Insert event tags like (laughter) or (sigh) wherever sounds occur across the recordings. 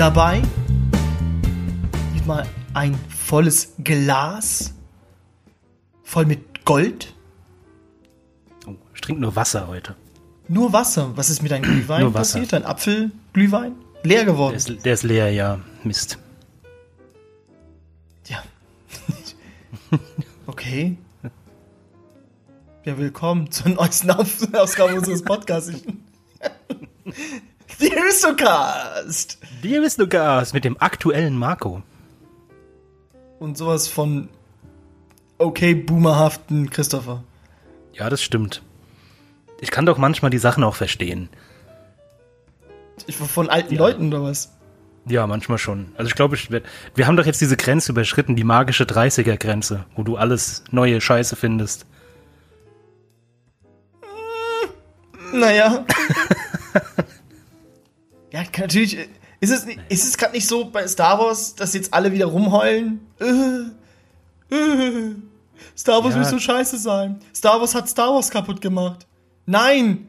dabei. Diesmal ein volles Glas. Voll mit Gold. Oh, ich trinke nur Wasser heute. Nur Wasser. Was ist mit deinem (clears throat) Glühwein Nur Wasser. passiert? Dein Apfelglühwein? Leer geworden. Der ist, der ist leer, ja. Mist. Ja. (laughs) okay. Ja, willkommen zur neuesten Ausgabe unseres Podcasts. (laughs) The Aristocast! Du Gas mit dem aktuellen Marco. Und sowas von okay boomerhaften Christopher. Ja, das stimmt. Ich kann doch manchmal die Sachen auch verstehen. Ich war von alten Ja. Leuten oder was? Ja, manchmal schon. Also ich glaube, ich werd, wir haben doch jetzt diese Grenze überschritten, die magische 30er-Grenze, wo du alles neue Scheiße findest. Naja. (laughs) ja, natürlich. äh, Ist es, nicht- ist es gerade nicht so bei Star Wars, dass jetzt alle wieder rumheulen? Äh, äh, Star Wars Ja. muss so scheiße sein. Star Wars hat Star Wars kaputt gemacht. Nein!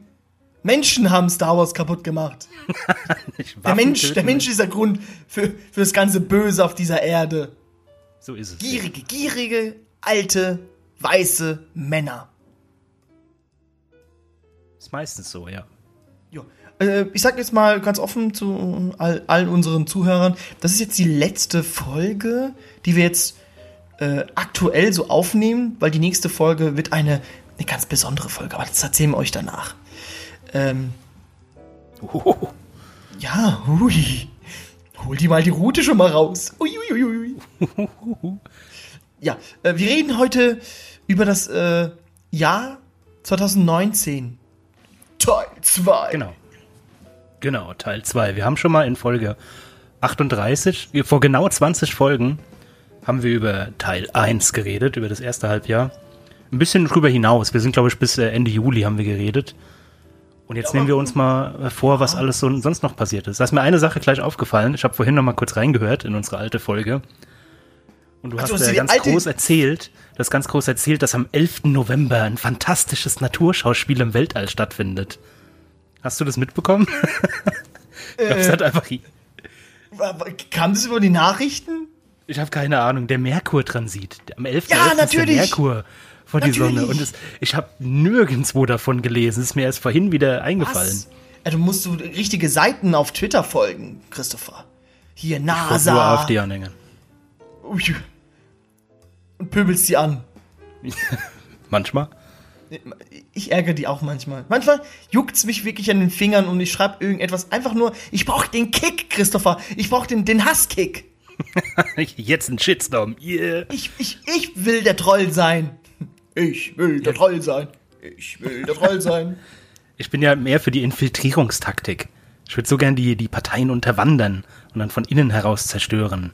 Menschen haben Star Wars kaputt gemacht. (laughs) Der Mensch, der Mensch ist der Grund für, für das ganze Böse auf dieser Erde. So ist es. Gierige, gierige, alte, weiße Männer. Ist meistens so, ja. Äh, ich sag jetzt mal ganz offen zu all, allen unseren Zuhörern, das ist jetzt die letzte Folge, die wir jetzt äh, aktuell so aufnehmen, weil die nächste Folge wird eine, eine ganz besondere Folge, aber das erzählen wir euch danach. Ähm, Uhuhu. ja, hui. Hol die mal die Route schon mal raus. Ui, ui, ui, ui. Ja, äh, wir reden heute über das äh, Jahr 2019. Teil 2. Genau. Genau, Teil 2. Wir haben schon mal in Folge 38, vor genau 20 Folgen, haben wir über Teil 1 geredet, über das erste Halbjahr. Ein bisschen drüber hinaus. Wir sind, glaube ich, bis äh, Ende Juli haben wir geredet. Und jetzt nehmen wir uns mal äh, vor, was alles so sonst noch passiert ist. Da ist mir eine Sache gleich aufgefallen. Ich habe vorhin noch mal kurz reingehört in unsere alte Folge. Und du Ach, hast die ganz groß erzählt, das ganz groß erzählt, dass am 11. November ein fantastisches Naturschauspiel im Weltall stattfindet. Hast du das mitbekommen? ich glaube, es hat einfach. Kam das über die Nachrichten? Ich habe keine Ahnung. Der Merkur-Transit. Am 11. Ja, ist natürlich. der Merkur vor die. Sonne. Und es, ich habe nirgendwo davon gelesen. Es ist mir erst vorhin wieder eingefallen. Was? Ja, du musst du richtige Seiten auf Twitter folgen, Christopher. Hier, Ich folge nur NASA. AfD-Anhänger. Und pöbelst die an. (laughs) Manchmal. Ich ärgere die auch manchmal. Manchmal juckt's mich wirklich an den Fingern und ich schreibe irgendetwas einfach nur, ich brauche den Kick, Christopher. Ich brauche den, den Hasskick. (laughs) Jetzt ein Shitstorm. Yeah. Ich, ich, ich will der Troll sein. Ich will der Troll sein. Ich will der Troll sein. (laughs) Ich bin ja mehr für die Infiltrierungstaktik. Ich würde so gern die, die Parteien unterwandern und dann von innen heraus zerstören.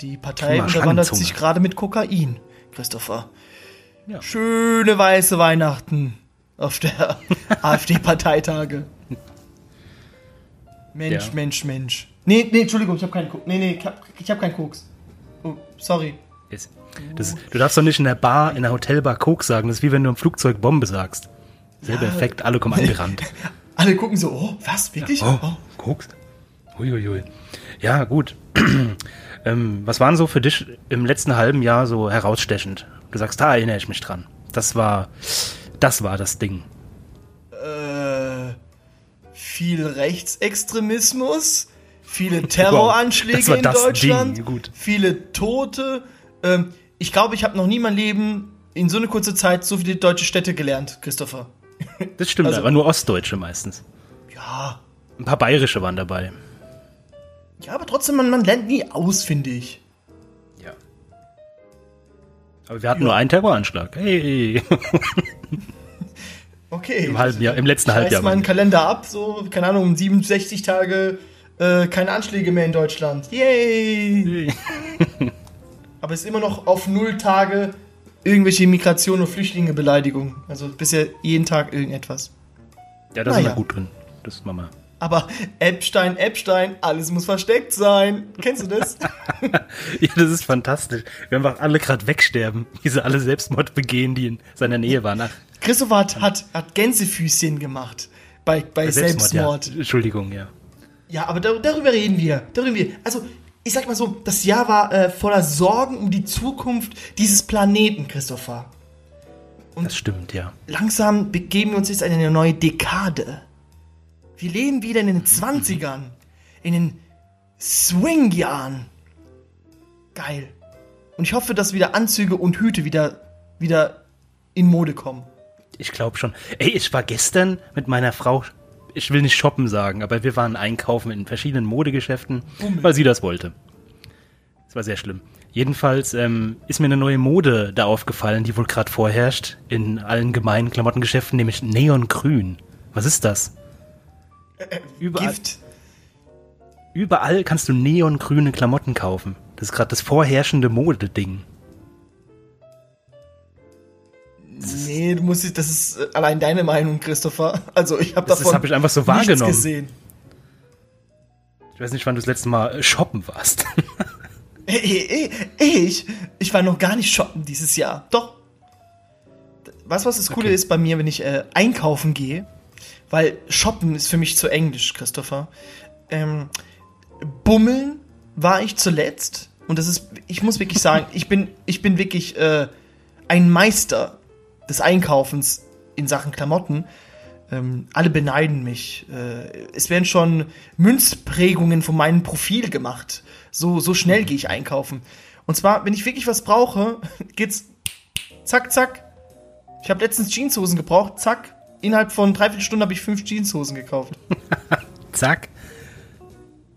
Die Partei unterwandert sich gerade mit Kokain, Christopher. Ja. Schöne weiße Weihnachten auf der (laughs) AfD-Parteitage. Mensch, Ja. Mensch, Mensch. Nee, nee, Entschuldigung, ich habe keinen Koks. Nee, nee, ich habe hab keinen Koks. Oh, sorry. Das, das, du darfst doch nicht in der Bar, in der Hotelbar Koks sagen. Das ist wie wenn du im Flugzeug Bombe sagst. Selber Ja. Effekt, alle kommen angerannt. (laughs) Alle gucken so, oh, was, wirklich? Oh, Oh. Koks? Uiuiui. Ja, gut. (clears throat) ähm, was waren so für dich im letzten halben Jahr so herausstechend? Du sagst, da erinnere ich mich dran. Das war, das war das Ding. Äh, viel Rechtsextremismus, viele (laughs) Terroranschläge war in Deutschland, viele Tote. Ähm, ich glaube, ich habe noch nie mein Leben in so eine kurze Zeit so viele deutsche Städte gelernt, Christopher. (laughs) Das stimmt, Also- aber nur Ostdeutsche meistens. Ja, Ein paar Bayerische waren dabei. ja, aber trotzdem, man, man lernt nie aus, finde ich. Ja. Aber wir hatten nur einen Terroranschlag. Hey. (laughs) Okay. Im halben Jahr, im letzten ich Halbjahr. meinen ich. Kalender ab, so, keine Ahnung, 67 Tage, äh, keine Anschläge mehr in Deutschland. Yay! (laughs) Aber es ist immer noch auf null Tage irgendwelche Migration und Flüchtlinge Beleidigung. Also bisher jeden Tag irgendetwas. Ja, da sind wir gut drin. Das machen wir. Aber Epstein, Epstein, alles muss versteckt sein. Kennst du das? (laughs) Ja, das ist fantastisch. Wir einfach alle gerade wegsterben, wie sie alle Selbstmord begehen, die in seiner Nähe waren. Ach, Christopher hat, hat, hat Gänsefüßchen gemacht. bei, bei Selbstmord. Ja. Entschuldigung, ja. Ja, aber da, darüber reden wir. Darüber reden wir. Also, ich sag mal so, das Jahr war äh, voller Sorgen um die Zukunft dieses Planeten, Christopher. Und das stimmt, ja. Langsam begeben wir uns jetzt in eine neue Dekade. Wir leben wieder in den 20ern. In den Swing-Jahren. Geil. Und ich hoffe, dass wieder Anzüge und Hüte wieder, wieder in Mode kommen. Ich glaube schon. Ey, ich war gestern mit meiner Frau, ich will nicht shoppen sagen, aber wir waren einkaufen in verschiedenen Modegeschäften, Bummel. weil sie das wollte. Das war sehr schlimm. Jedenfalls ähm, ist mir eine neue Mode da aufgefallen, die wohl gerade vorherrscht in allen gemeinen Klamottengeschäften, nämlich Neongrün. Was ist das? Überall. Gift. Überall kannst du neongrüne Klamotten kaufen. Das ist gerade das vorherrschende Modeding. Nee, du musst, das ist äh, allein deine Meinung, Christopher. (laughs) Also ich habe davon das habe ich einfach so wahrgenommen. gesehen. Ich weiß nicht, wann du das letzte Mal äh, shoppen warst. (laughs) ich, ich war noch gar nicht shoppen dieses Jahr. Doch. Du, was das Coole okay. ist bei mir, wenn ich äh, einkaufen gehe? Weil shoppen ist für mich zu englisch, Christopher. Ähm, Bummeln war ich zuletzt. Und das ist, ich muss wirklich sagen, (laughs) ich bin, ich bin wirklich äh, ein Meister des Einkaufens in Sachen Klamotten. Ähm, alle beneiden mich. Äh, es werden schon Münzprägungen von meinem Profil gemacht. So, so schnell gehe ich einkaufen. Und zwar, wenn ich wirklich was brauche, (laughs) geht's zack, zack. Ich habe letztens Jeanshosen gebraucht, zack. Innerhalb von dreiviertel Stunden habe ich fünf Jeanshosen gekauft. (laughs) zack.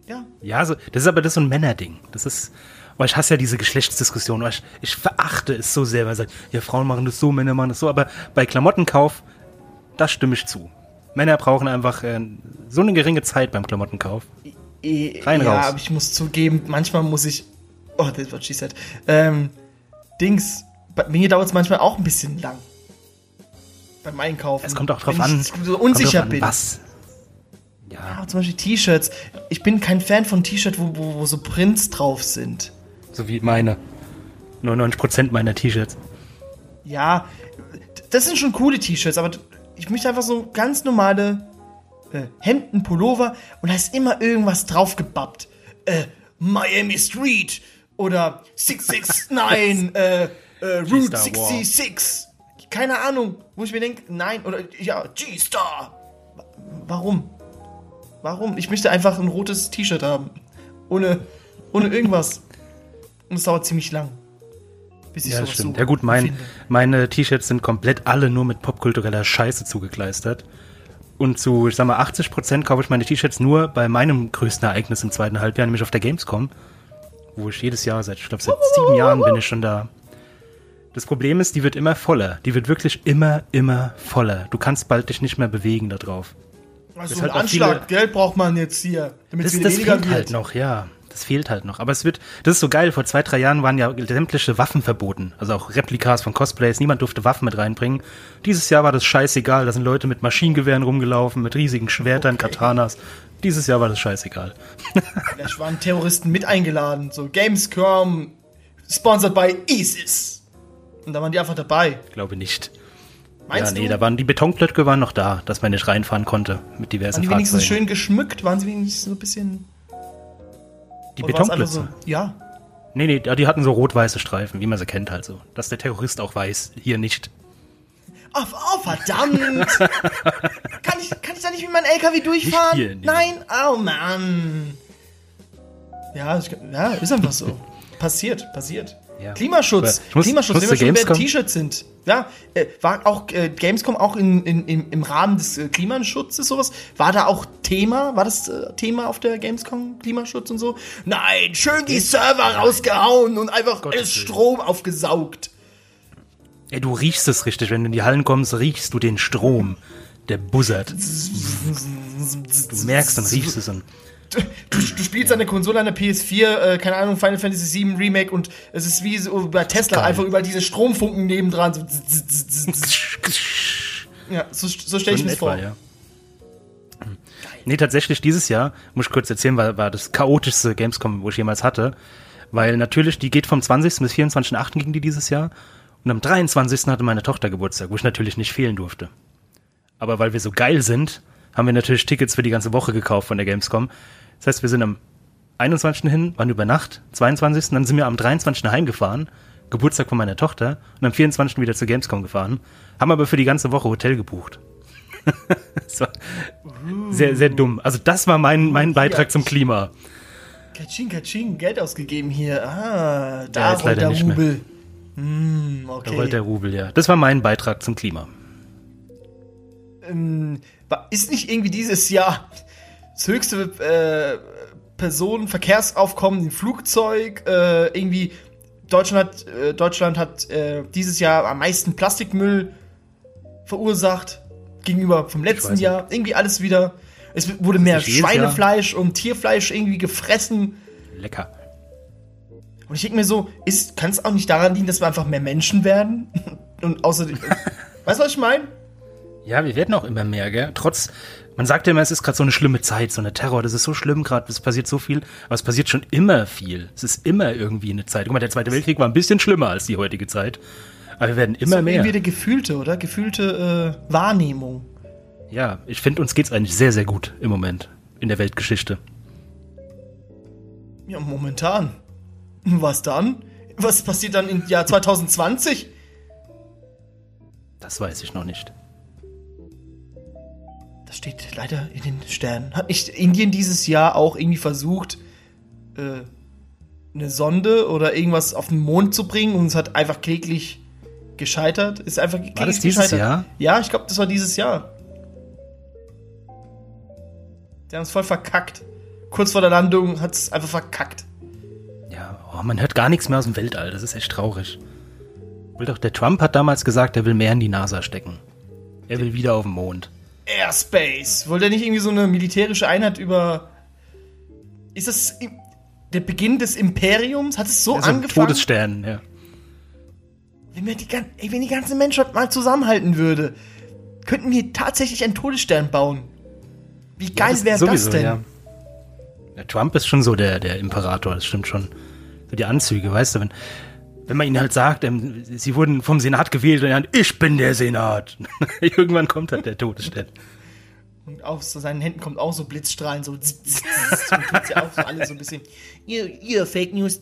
Ja. Ja, so, das ist aber das so ein Männerding. Das ist, weil ich hasse ja diese Geschlechtsdiskussion. Ich, ich verachte es so sehr, weil man sagt, ja, Frauen machen das so, Männer machen das so. Aber bei Klamottenkauf, da stimme ich zu. Männer brauchen einfach äh, so eine geringe Zeit beim Klamottenkauf. Rein ja, raus. aber ich muss zugeben, manchmal muss ich. Oh, das what she said. Ähm, Dings, bei mir dauert es manchmal auch ein bisschen lang. Beim Einkaufen. Es kommt auch drauf an. Ich so unsicher bin. Was? Ja. ja zum Beispiel T-Shirts. Ich bin kein Fan von T-Shirts, wo, wo, wo, so Prints drauf sind. So wie meine. 99% meiner T-Shirts. Ja, das sind schon coole T-Shirts, aber ich möchte einfach so ganz normale äh, Hemden, Pullover und da ist immer irgendwas draufgebappt. Äh, Miami Street oder (laughs) 669, äh, äh, Route 66. Keine Ahnung, wo ich mir denke, nein, oder ja, G-Star. Warum? Warum? Ich möchte einfach ein rotes T-Shirt haben. Ohne, ohne irgendwas. Und es dauert ziemlich lang. Bis ich ja, sowas stimmt. So ja gut, mein, meine T-Shirts sind komplett alle nur mit popkultureller Scheiße zugekleistert. Und zu, ich sag mal, 80 Prozent kaufe ich meine T-Shirts nur bei meinem größten Ereignis im zweiten Halbjahr, nämlich auf der Gamescom. Wo ich jedes Jahr seit, ich glaube, seit sieben Jahren bin ich schon da. Das Problem ist, die wird immer voller. Die wird wirklich immer, immer voller. Du kannst bald dich nicht mehr bewegen da drauf. Also ein halt Anschlag, viele, Geld braucht man jetzt hier, damit das, es das fehlt wird. halt noch, ja. Das fehlt halt noch. Aber es wird, das ist so geil. Vor zwei, drei Jahren waren ja sämtliche Waffen verboten. Also auch Replikas von Cosplays. Niemand durfte Waffen mit reinbringen. Dieses Jahr war das scheißegal. Da sind Leute mit Maschinengewehren rumgelaufen, mit riesigen Schwertern, okay. Katanas. Dieses Jahr war das scheißegal. (laughs) Vielleicht waren Terroristen mit eingeladen. So Gamescom, sponsored by ISIS. Und da waren die einfach dabei. Ich glaube nicht. Meinst ja, nee, du? da waren die Betonblöcke waren noch da, dass man nicht reinfahren konnte mit diversen waren die Fahrzeugen. wenigstens schön geschmückt? Waren sie wenigstens so ein bisschen. Die Betonblöcke? So, ja. Nee, nee, die hatten so rot-weiße Streifen, wie man sie kennt halt so. Dass der Terrorist auch weiß, hier nicht. Oh, oh verdammt! (laughs) kann, ich, kann ich da nicht mit meinem LKW durchfahren? Hier, nee. Nein? Oh Mann! Ja, ich, ja, ist einfach so. passiert, passiert. Ja. Klimaschutz. Muss, Klimaschutz, wenn wir schon bei T-Shirts sind. Ja, äh, war auch äh, Gamescom auch in, in, in, im Rahmen des äh, Klimaschutzes sowas? War da auch Thema? War das äh, Thema auf der Gamescom Klimaschutz und so? Nein, schön die Server rausgehauen und einfach alles Strom aufgesaugt. Ey, du riechst es richtig, wenn du in die Hallen kommst, riechst du den Strom. Der buzzert. Du merkst und riechst es und Du, du, spielst eine Konsole, eine PS4, äh, keine Ahnung, Final Fantasy VII Remake und es ist wie so bei Tesla Geil. einfach über diese Stromfunken nebendran. So ja, so, so stelle ich mir das vor. Ja. Nee, tatsächlich dieses Jahr, muss ich kurz erzählen, war, war das chaotischste Gamescom, wo ich jemals hatte. Weil natürlich, die geht vom 20. bis 24.8. ging die dieses Jahr. Und am 23. hatte meine Tochter Geburtstag, wo ich natürlich nicht fehlen durfte. Aber weil wir so geil sind, haben wir natürlich Tickets für die ganze Woche gekauft von der Gamescom. Das heißt, wir sind am 21. hin, waren über Nacht, 22. Dann sind wir am 23. heimgefahren, Geburtstag von meiner Tochter, und am 24. wieder zur Gamescom gefahren, haben aber für die ganze Woche Hotel gebucht. (laughs) das war sehr, sehr dumm. Also das war mein, mein Beitrag zum Klima. Katsching, Katsching, Geld ausgegeben hier. Ah, Ja, da jetzt rollt leider der nicht mehr. Rubel. Hm, Da rollt okay. der Rubel, ja. Das war mein Beitrag zum Klima. Ähm, ist nicht irgendwie dieses Jahr das höchste äh, Personenverkehrsaufkommen im Flugzeug? Äh, irgendwie Deutschland hat, äh, Deutschland hat äh, dieses Jahr am meisten Plastikmüll verursacht gegenüber vom letzten Jahr. Irgendwie alles wieder. Es wurde mehr. Schweinefleisch und Tierfleisch irgendwie gefressen. Lecker. Und ich denke mir so, kann es auch nicht daran liegen, dass wir einfach mehr Menschen werden? (laughs) Und außerdem, (laughs) weißt du, was ich meine? Ja, wir werden auch immer mehr, gell? Trotz, man sagt ja immer, es ist gerade so eine schlimme Zeit, so eine Terror, das ist so schlimm gerade, es passiert so viel, aber es passiert schon immer viel. Es ist immer irgendwie eine Zeit. Guck mal, der Zweite Weltkrieg war ein bisschen schlimmer als die heutige Zeit. Aber wir werden immer so mehr. Irgendwie der gefühlte, oder? Gefühlte äh, Wahrnehmung. Ja, ich finde, uns geht's eigentlich sehr, sehr gut im Moment in der Weltgeschichte. Ja, momentan. Was dann? Was passiert dann im Jahr 2020? Das weiß ich noch nicht. Das steht leider in den Sternen. Hat nicht Indien dieses Jahr auch irgendwie versucht, äh, eine Sonde oder irgendwas auf den Mond zu bringen und es hat einfach kläglich gescheitert? Ist einfach kläglich das dieses gescheitert. Jahr? Ja, ich glaube, das war dieses Jahr. Die haben es voll verkackt. Kurz vor der Landung hat es einfach verkackt. Ja, oh, man hört gar nichts mehr aus dem Weltall, das ist echt traurig. Will doch, der Trump hat damals gesagt, er will mehr in die NASA stecken. Er will wieder auf den Mond. Airspace. Wollte er nicht irgendwie so eine militärische Einheit über. Ist das der Beginn des Imperiums? Hat es so Ja, so ein angefangen? Todesstern, ja. Wenn, wir die, ey, wenn die ganze Menschheit mal zusammenhalten würde, könnten wir tatsächlich einen Todesstern bauen. Wie geil das wäre das denn? Ja. Der Trump ist schon so der, der Imperator, das stimmt schon. So die Anzüge, weißt du, wenn, wenn man ihnen halt sagt, ähm, sie wurden vom Senat gewählt und dann, ich bin der Senat. (laughs) Irgendwann kommt halt der Todesstern. Und aus seinen Händen kommt auch so Blitzstrahlen, so. zzz, zzz, zzz, und ja auch so alle so ein bisschen. Ihr, ihr Fake News.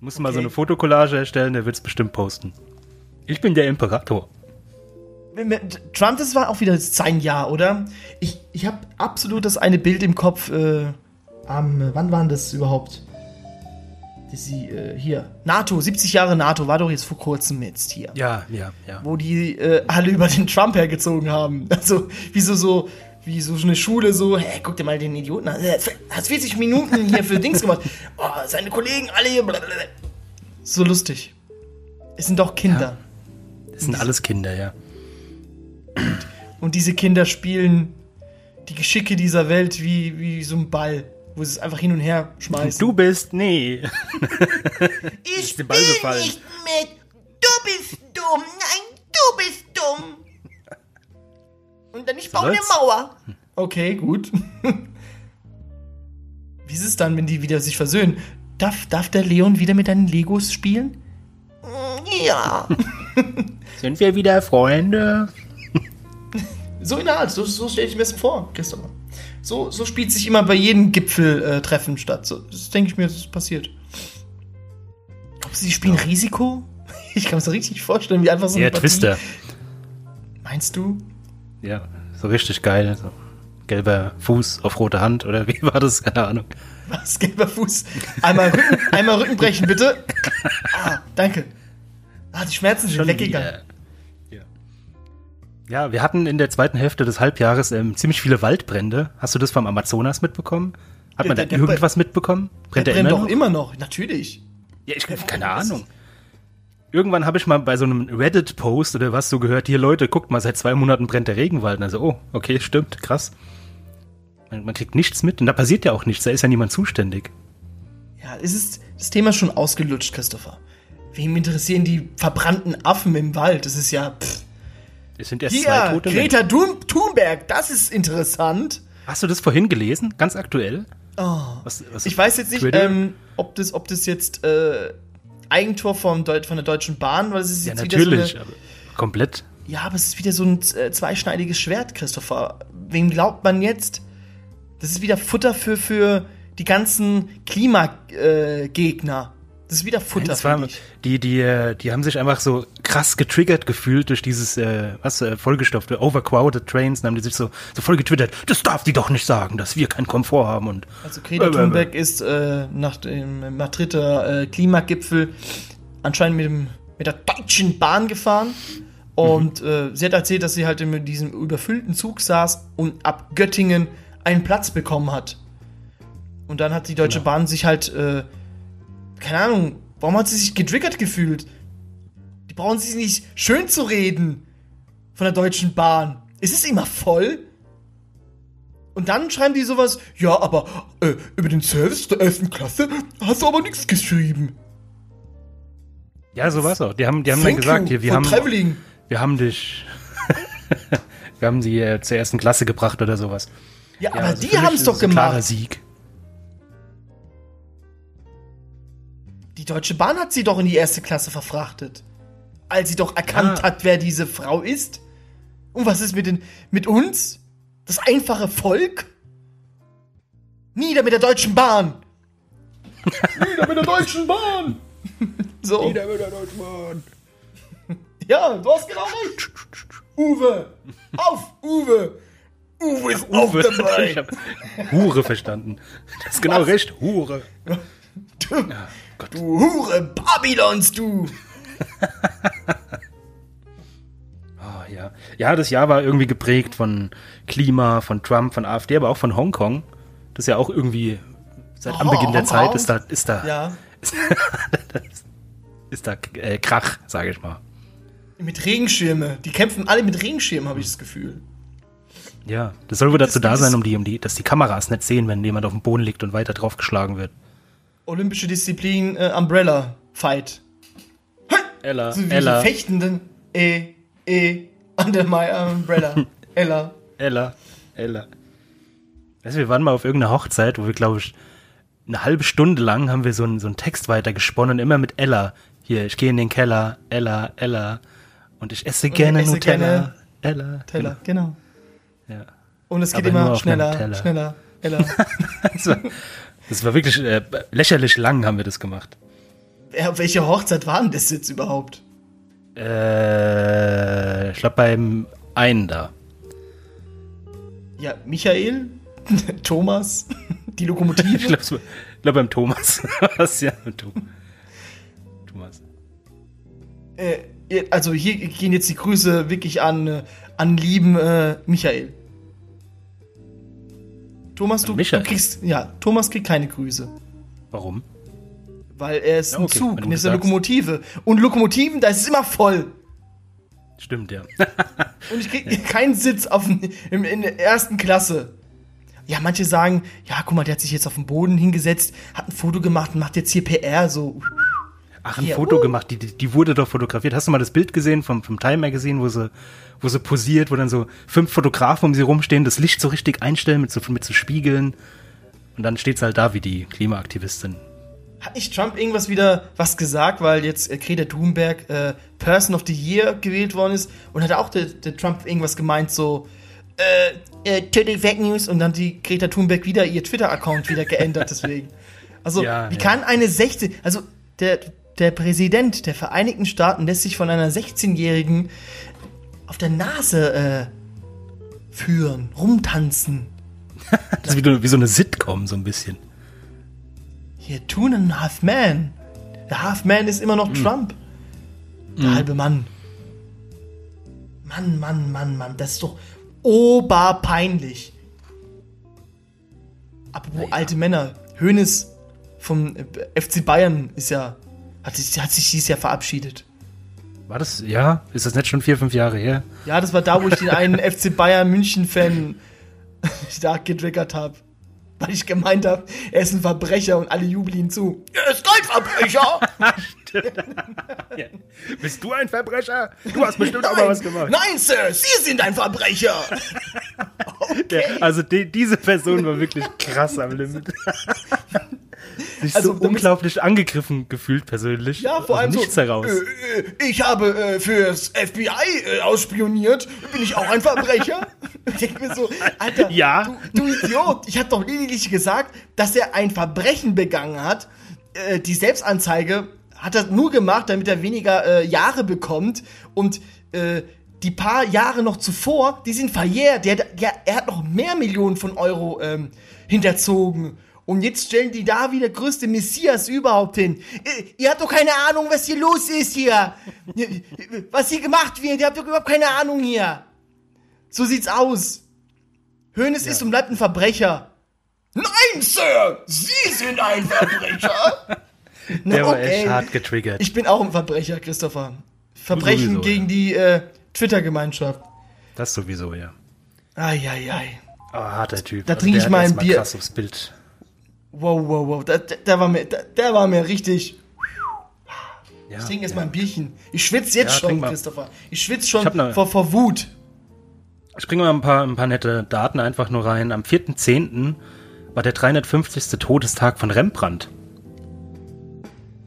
Muss mal so Okay. eine Fotokollage erstellen, der wird's bestimmt posten. Ich bin der Imperator. Trump, das war auch wieder sein Jahr, oder? Ich, ich habe absolut das eine Bild im Kopf. Äh, am, wann waren das überhaupt? Das sie, äh, hier. NATO, 70 Jahre NATO, war doch jetzt vor kurzem jetzt hier. Ja, ja, ja. Wo die äh, alle über den Trump hergezogen haben. (laughs) Also, wie so, so, wie so eine Schule so, hä, guck dir mal den Idioten an. Äh, Hat 40 Minuten hier für Dings gemacht. (laughs) Oh, seine Kollegen alle hier. blablabla. So lustig. Es sind doch Kinder. Das sind alles Kinder, ja. Und diese Kinder spielen die Geschicke dieser Welt wie, wie so ein Ball, wo sie es einfach hin und her schmeißen. Du bist, nee. ich Ball gefallen. mit. Du bist dumm. Nein, du bist dumm. Und dann ich baue eine? Mauer. Okay, gut. Wie ist es dann, wenn die wieder sich versöhnen? Darf, darf der Leon wieder mit deinen Legos spielen? Ja. (laughs) Sind wir wieder Freunde? So in der Art, so, so stelle ich mir das vor, Christopher. So, so spielt sich immer bei jedem Gipfeltreffen statt. So, das denke ich mir, das ist passiert. Glaubst du, die spielen Risiko? (laughs) Ich kann es mir richtig vorstellen, wie einfach so Ja, eine Partie- Twister. Meinst du? Ja, so richtig geil. So. Gelber Fuß auf rote Hand oder wie war das? Keine Ahnung. Was, gelber Fuß? Einmal Rücken, einmal Rücken brechen, bitte. Ah, danke. Ah, die Schmerzen sind weggegangen. wieder. Ja. wir hatten in der zweiten Hälfte des Halbjahres ähm, ziemlich viele Waldbrände. Hast du das vom Amazonas mitbekommen? Hat Der- man da der- der irgendwas mitbekommen? Brennt Der der, brennt immer doch noch? immer noch, natürlich. Ja, ich keine Ahnung. Irgendwann habe ich mal bei so einem Reddit-Post oder was so gehört, hier Leute, guckt mal, seit zwei Monaten brennt der Regenwald. Und also, oh, okay, stimmt, krass. Man, man kriegt nichts mit und da passiert ja auch nichts, da ist ja niemand zuständig. Ja, es ist das Thema schon ausgelutscht, Christopher. Wem interessieren die verbrannten Affen im Wald? Das ist ja. Pff. Es sind erst zwei Hier, tote Greta Thun Thunberg, das ist interessant. Hast du das vorhin gelesen? Ganz aktuell? Was, was Oh. Ich weiß jetzt nicht, ähm, ob, das, ob das jetzt äh, Eigentor Deut von der Deutschen Bahn, weil es ist ja, jetzt natürlich. wieder aber komplett. so Ja, aber es ist wieder so ein äh, zweischneidiges Schwert, Christopher. Wem glaubt man jetzt? Das ist wieder Futter für, für die ganzen Klimagegner. Das ist wieder Futter Das war, die, die, äh, die haben sich einfach so krass getriggert gefühlt durch dieses, äh, was, äh, vollgestopfte, overcrowded Trains, dann haben die sich so, so voll getwittert, das darf die doch nicht sagen, dass wir keinen Komfort haben und, Also Greta Thunberg ist äh, nach dem Madrider äh, Klimagipfel anscheinend mit, dem, mit der Deutschen Bahn gefahren. Und äh, sie hat erzählt, dass sie halt in diesem überfüllten Zug saß und ab Göttingen einen Platz bekommen hat. Und dann hat die Deutsche Genau. Bahn sich halt, äh, keine Ahnung, warum hat sie sich getriggert gefühlt? Die brauchen sich nicht schön zu reden von der Deutschen Bahn. Es ist immer voll. Und dann schreiben die sowas, ja, aber äh, über den Service der ersten Klasse hast du aber nichts geschrieben. ja, so war's auch. Die haben, die haben dann gesagt, hier, wir haben, traveling. wir haben dich, (laughs) wir haben sie äh, zur ersten Klasse gebracht oder sowas. Ja, Ja, aber also die haben es doch ein klarer gemacht. Sieg. Die Deutsche Bahn hat sie doch in die erste Klasse verfrachtet. Als sie doch erkannt Ja. hat, wer diese Frau ist. Und was ist mit, den, mit uns? Das einfache Volk? Nieder mit der Deutschen Bahn! Nieder mit der Deutschen Bahn! (laughs) so. (laughs) Ja, du hast genau recht. Uwe! Auf, Uwe! Uwe ist auch (laughs) Ich dabei! hab Hure verstanden. Das ist genau Was? recht, Hure. Du, Gott. du Hure Babylons, du! (laughs) Ah, ja. ja, das Jahr war irgendwie geprägt von Klima, von Trump, von AfD, aber auch von Hongkong. Das ist ja auch irgendwie seit Oh, Anbeginn der? Zeit ist da, ist da, Ja. (laughs) ist da äh, Krach, sage ich mal. Mit Regenschirme. Die kämpfen alle mit Regenschirmen, habe ich das Gefühl. Ja, das soll wohl dazu da das- sein, um die, um die, dass die Kameras nicht sehen, wenn jemand auf dem Boden liegt und weiter draufgeschlagen wird. Olympische Disziplin äh, Umbrella Fight. Ella, So wie Ella, die Fechtenden. Eh, eh, under my umbrella. (laughs) Ella. Ella, Ella. Weißt du, wir waren mal auf irgendeiner Hochzeit, wo wir, glaube ich, eine halbe Stunde lang haben wir so einen, so einen Text weitergesponnen, immer mit Ella. Hier, ich gehe in den Keller, Ella, Ella. Und ich esse gerne esse Nutella. gerne Ella. Teller, genau. Ja. Und es geht Aber immer schneller, schneller. Ella. (laughs) Das war, das war wirklich äh, lächerlich lang haben wir das gemacht. Auf welche Hochzeit war denn das jetzt überhaupt? Äh, ich glaube beim einen da. Ja, Michael, (laughs) Thomas, die Ich Lokomotive. glaube glaub beim Thomas. (laughs) Was ja, Thomas. äh, also hier gehen jetzt die Grüße wirklich an, äh, an lieben äh, Michael. Thomas, du, du kriegst, ja, Thomas kriegt keine Grüße. Warum? Weil er ist Ja, ein okay, Zug, wenn du und ist eine. Lokomotive. Und Lokomotiven, da ist es immer voll. Stimmt, ja. (laughs) Und ich krieg keinen Sitz auf, in, in der ersten Klasse. Ja, manche sagen, ja, guck mal, der hat sich jetzt auf den Boden hingesetzt, hat ein Foto gemacht und macht jetzt hier PR, so. Ach, ein Ja, Foto uh. gemacht, die, die die wurde doch fotografiert. Hast du mal das Bild gesehen vom, vom Time Magazine, wo sie, wo sie posiert, wo dann so fünf Fotografen um sie rumstehen, das Licht so richtig einstellen mit so, mit so Spiegeln. Und dann steht sie halt da wie die Klimaaktivistin. Hat nicht Trump irgendwas wieder was gesagt, weil jetzt äh, Greta Thunberg äh, Person of the Year gewählt worden ist und hat auch der, der Trump irgendwas gemeint, so äh, äh, Totally Fake News und dann die Greta Thunberg wieder ihr Twitter-Account wieder geändert, (laughs) deswegen. Also, Ja, wie ja. kann eine 16, also der, der Präsident der Vereinigten Staaten lässt sich von einer 16-Jährigen auf der Nase äh, führen, rumtanzen. (laughs) Das ist wie, wie so eine Sitcom, so ein bisschen. Hier, Two and Half Man. Der Half Man ist immer noch Trump. Der halbe Mann. Mann, Mann, Mann, Mann. Das ist doch oberpeinlich. Apropos alte Männer. Hoeneß vom äh, FC Bayern ist ja, hat sich, hat sich dieses Jahr verabschiedet. War das, ja? Ist das nicht schon vier, fünf Jahre her? Ja, das war da, wo ich den einen (laughs) FC Bayern München-Fan (laughs) stark getriggert habe. Weil ich gemeint habe, er ist ein Verbrecher und alle jubeln ihm zu. Er ist kein Verbrecher! (laughs) Ja. Bist du ein Verbrecher? Du hast bestimmt auch mal was gemacht. Nein, Sir, Sie sind ein Verbrecher! Ja, also die, diese Person war wirklich krass am Limit. Sich Also, so unglaublich angegriffen gefühlt persönlich. Ja, vor Aus allem Nichts so. heraus. Äh, äh, ich habe äh, fürs FBI äh, ausspioniert. Bin ich auch ein Verbrecher? (laughs) ich denke mir so, Alter, Ja. du, du Idiot. Ich habe doch lediglich gesagt, dass er ein Verbrechen begangen hat. Äh, die Selbstanzeige hat er nur gemacht, damit er weniger äh, Jahre bekommt. Und äh, die paar Jahre noch zuvor, die sind verjährt. Der, der, er hat noch mehr Millionen von Euro ähm, hinterzogen. Und jetzt stellen die da wie der größte Messias überhaupt hin. Ihr, ihr habt doch keine Ahnung, was hier los ist hier. Was hier gemacht wird. Ihr habt doch überhaupt keine Ahnung hier. So sieht's aus. Hönes ist und bleibt ein Verbrecher. Nein, Sir! Sie sind ein Verbrecher! Na, Der war echt hart getriggert. Ich bin auch ein Verbrecher, Christopher. Verbrechen Sowieso, gegen ja. die äh, Twitter-Gemeinschaft. das sowieso, ja. Eieiei. Oh, harter Typ. Da trinke der ich mal ein Bier. krass aufs Bild. Wow, wow, wow. Der, der, war mir, der, der war mir richtig. Ja, Ich trinke jetzt ja. mal ein Bierchen. Ich schwitze jetzt Ja, schon. Christopher. Ich schwitze schon Ich ne- vor, vor Wut. Ich bringe mal ein paar, ein paar nette Daten einfach nur rein. Am 4.10. war der 350. Todestag von Rembrandt.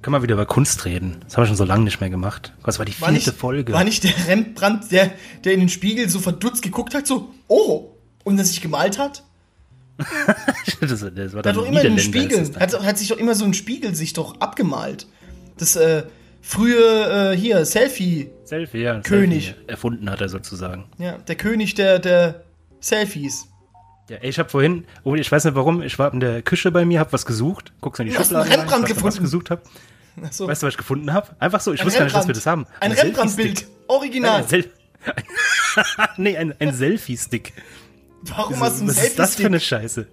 Können wir wieder über Kunst reden. Das haben wir schon so lange nicht mehr gemacht. Das war die War vierte nicht, Folge. war nicht der Rembrandt, der, der in den Spiegel so verdutzt geguckt hat, so, oh, und der sich gemalt hat? Das, das war hat doch immer einen Spiegel, hat, hat sich doch immer so einen Spiegel sich doch abgemalt. Das, äh, frühe, äh, hier, Selfie, Selfie, ja, ein König. Selfie erfunden hat er sozusagen. ja, der König der, der Selfies. Ja, ich habe vorhin, oh, ich weiß nicht warum, ich war in der Küche bei mir, hab was gesucht, guckst in die Du Schublade Rembrandt noch, was gefunden. gesucht habe. Achso. Weißt du, was ich gefunden habe? Einfach so, ich Ein wusste gar nicht, dass wir Rembrandt. das haben. Ein Rembrandt-Bild. Selfie-Stick. Original. Ein Sel (laughs) nee, ein, ein Selfie-Stick. Warum hast du einen Was ist das für eine Scheiße?